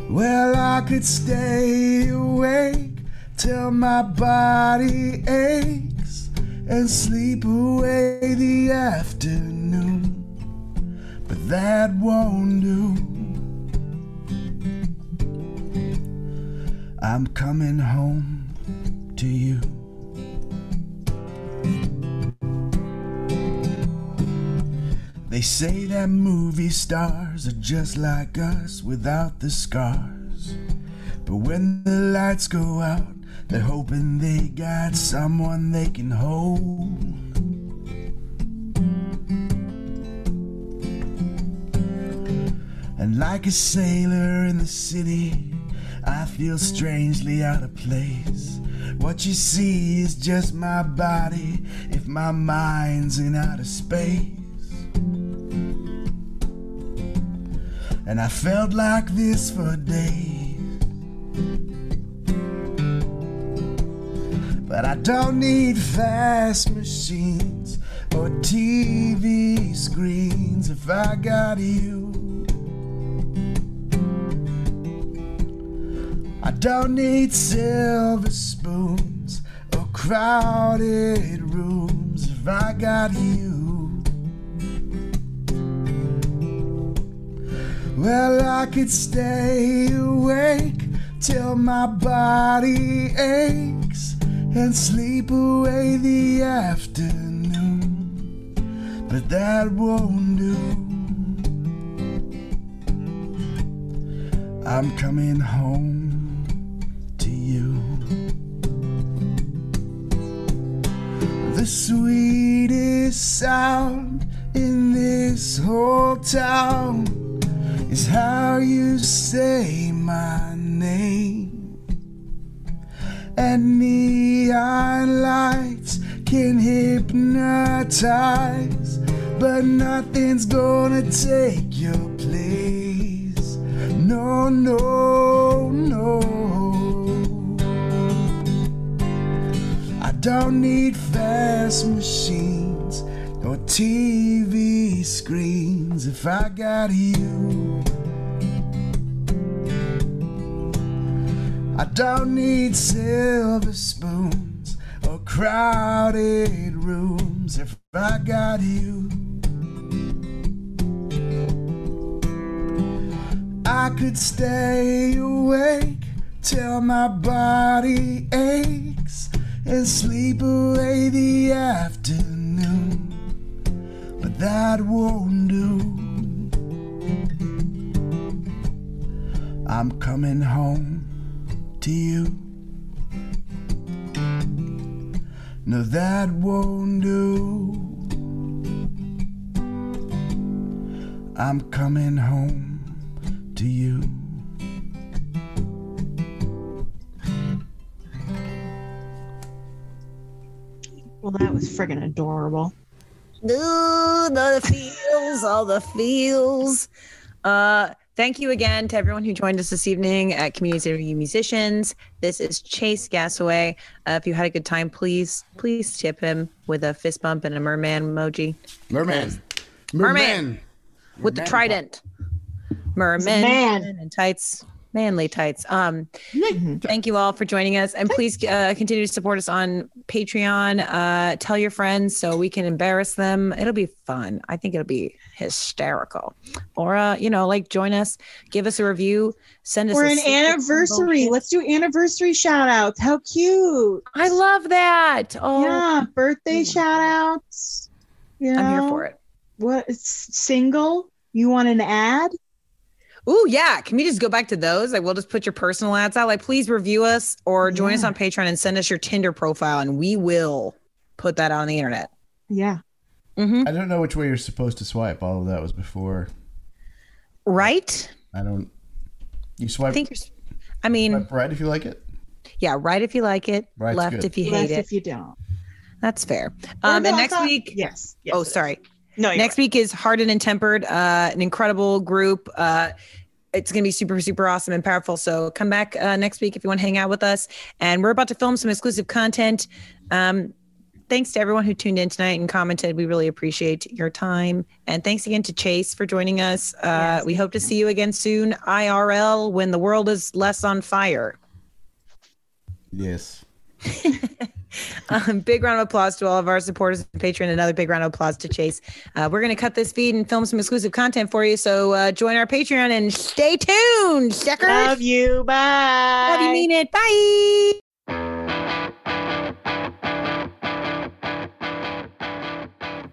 Well, I could stay awake till my body aches and sleep away the afternoon, but that won't do. I'm coming home to you. They say that movie stars are just like us without the scars. But when the lights go out, they're hoping they got someone they can hold. And like a sailor in the city, I feel strangely out of place. What you see is just my body if my mind's in outer space. And I felt like this for days. But I don't need fast machines or TV screens if I got you. I don't need silver spoons or crowded rooms if I got you. Well, I could stay awake till my body aches and sleep away the afternoon, but that won't do. I'm coming home The sweetest sound in this whole town is how you say my name. And neon lights can hypnotize, but nothing's gonna take your place. No, no, no. Don't need fast machines or TV screens if I got you. I don't need silver spoons or crowded rooms if I got you. I could stay awake till my body aches and sleep away the afternoon, but that won't do. I'm coming home to you. No, that won't do. I'm coming home to you. Well, that was friggin' adorable. Ooh, the feels, all the feels. Uh, Thank you again to everyone who joined us this evening at Comedians Interview Musicians. This is Chase Gasaway. Uh, if you had a good time, please, please tip him with a fist bump and a merman emoji Merman. Merman. with the trident. Merman man. and tights, manly tights. Um, thank you all for joining us, and please uh, continue to support us on Patreon. Uh, tell your friends so we can embarrass them. It'll be fun. I think it'll be hysterical. Or uh, you know, like join us, give us a review, send us We're a an anniversary. bullshit. Let's do anniversary shout outs. How cute. I love that. Oh, Yeah, birthday shout outs. You I'm here for it. What it's single? You want an ad? Ooh, yeah. Can we just go back to those? Like, we'll just put your personal ads out. Like, please review us or join us on Patreon and send us your Tinder profile, and we will put that on the internet. Yeah. hmm I don't know which way you're supposed to swipe. All of that was before. Right? I don't. You I swipe, think you're. s- I mean, swipe right if you like it. yeah, right if you like it, Right's left good. if you Left hate it. if you don't. That's fair. Um, and next week, Yes. yes oh, it is. Sorry. No, you're Next week is Hardened and Tempered, uh, an incredible group. Uh, it's going to be super, super awesome and powerful. So come back uh, next week if you want to hang out with us. And we're about to film some exclusive content. Um, thanks to everyone who tuned in tonight and commented. We really appreciate your time. And thanks again to Chase for joining us. Uh, Yes, we hope to see you again soon, IRL, when the world is less on fire. Yes. Um, big round of applause to all of our supporters and patrons. Another big round of applause to Chase. Uh, we're going to cut this feed and film some exclusive content for you. So uh, join our Patreon and stay tuned, suckers. Love you. Bye. Love you, mean it. Bye.